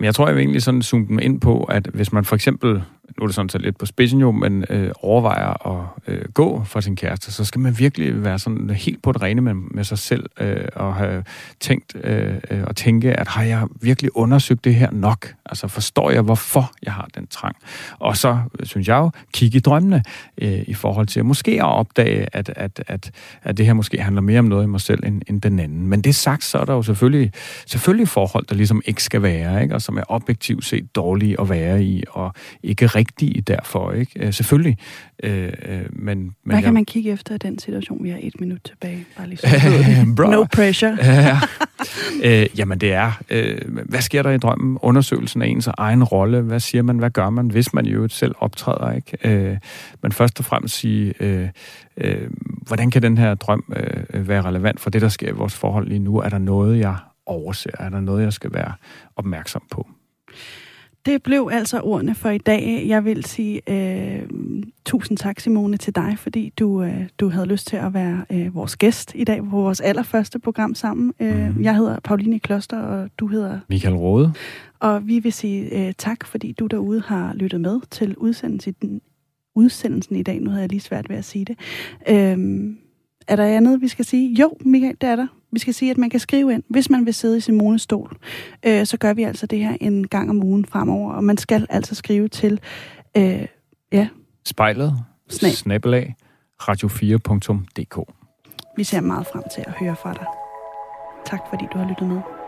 Speaker 2: jeg tror, jeg vil egentlig sådan zoome dem ind på, at hvis man for eksempel nu er det sådan så lidt på spidsen jo, men øh, overvejer at øh, gå for sin kæreste, så skal man virkelig være sådan helt på det rene med, med sig selv, øh, og have tænkt øh, øh, og tænke, at har jeg virkelig undersøgt det her nok? Altså forstår jeg, hvorfor jeg har den trang? Og så, synes jeg jo, kigge i drømmene øh, i forhold til måske at opdage, at, at, at, at det her måske handler mere om noget i mig selv end, end den anden. Men det sagt, så er der jo selvfølgelig, selvfølgelig forhold, der ligesom ikke skal være, ikke? og som er objektivt set dårlige at være i, og ikke rigtige derfor, ikke? Øh, selvfølgelig. Øh, øh, men, men
Speaker 1: Hvad kan
Speaker 2: jeg,
Speaker 1: man kigge efter i den situation? Vi har et minut tilbage. Bare lige så. <laughs> No pressure. <laughs>
Speaker 2: ja. øh, jamen det er, øh, hvad sker der i drømmen? Undersøgelsen af ens egen rolle. Hvad siger man? Hvad gør man, hvis man jo selv optræder? Ikke? Øh, men først og fremmest sige, øh, øh, hvordan kan den her drøm øh, være relevant for det, der sker i vores forhold lige nu? Er der noget, jeg overser? Er der noget, jeg skal være opmærksom på?
Speaker 1: Det blev altså ordene for i dag. Jeg vil sige øh, tusind tak, Simone, til dig, fordi du, øh, du havde lyst til at være øh, vores gæst i dag på vores allerførste program sammen. Øh,
Speaker 2: Mhm.
Speaker 1: Jeg hedder Pauline Kloster, og du hedder...
Speaker 2: Michael Rode?
Speaker 1: Og vi vil sige øh, tak, fordi du derude har lyttet med til udsendelsen, udsendelsen i dag. Nu havde jeg lige svært ved at sige det. Øh, er der andet, vi skal sige? Jo, Michael, det er der. Vi skal sige, at man kan skrive ind, hvis man vil sidde i Simones stol. Øh, så gør vi altså det her en gang om ugen fremover, og man skal altså skrive til øh,
Speaker 2: Spejlet?
Speaker 1: Snab.
Speaker 2: Snabelag? Radio4.dk
Speaker 1: Vi ser meget frem til at høre fra dig. Tak fordi du har lyttet med.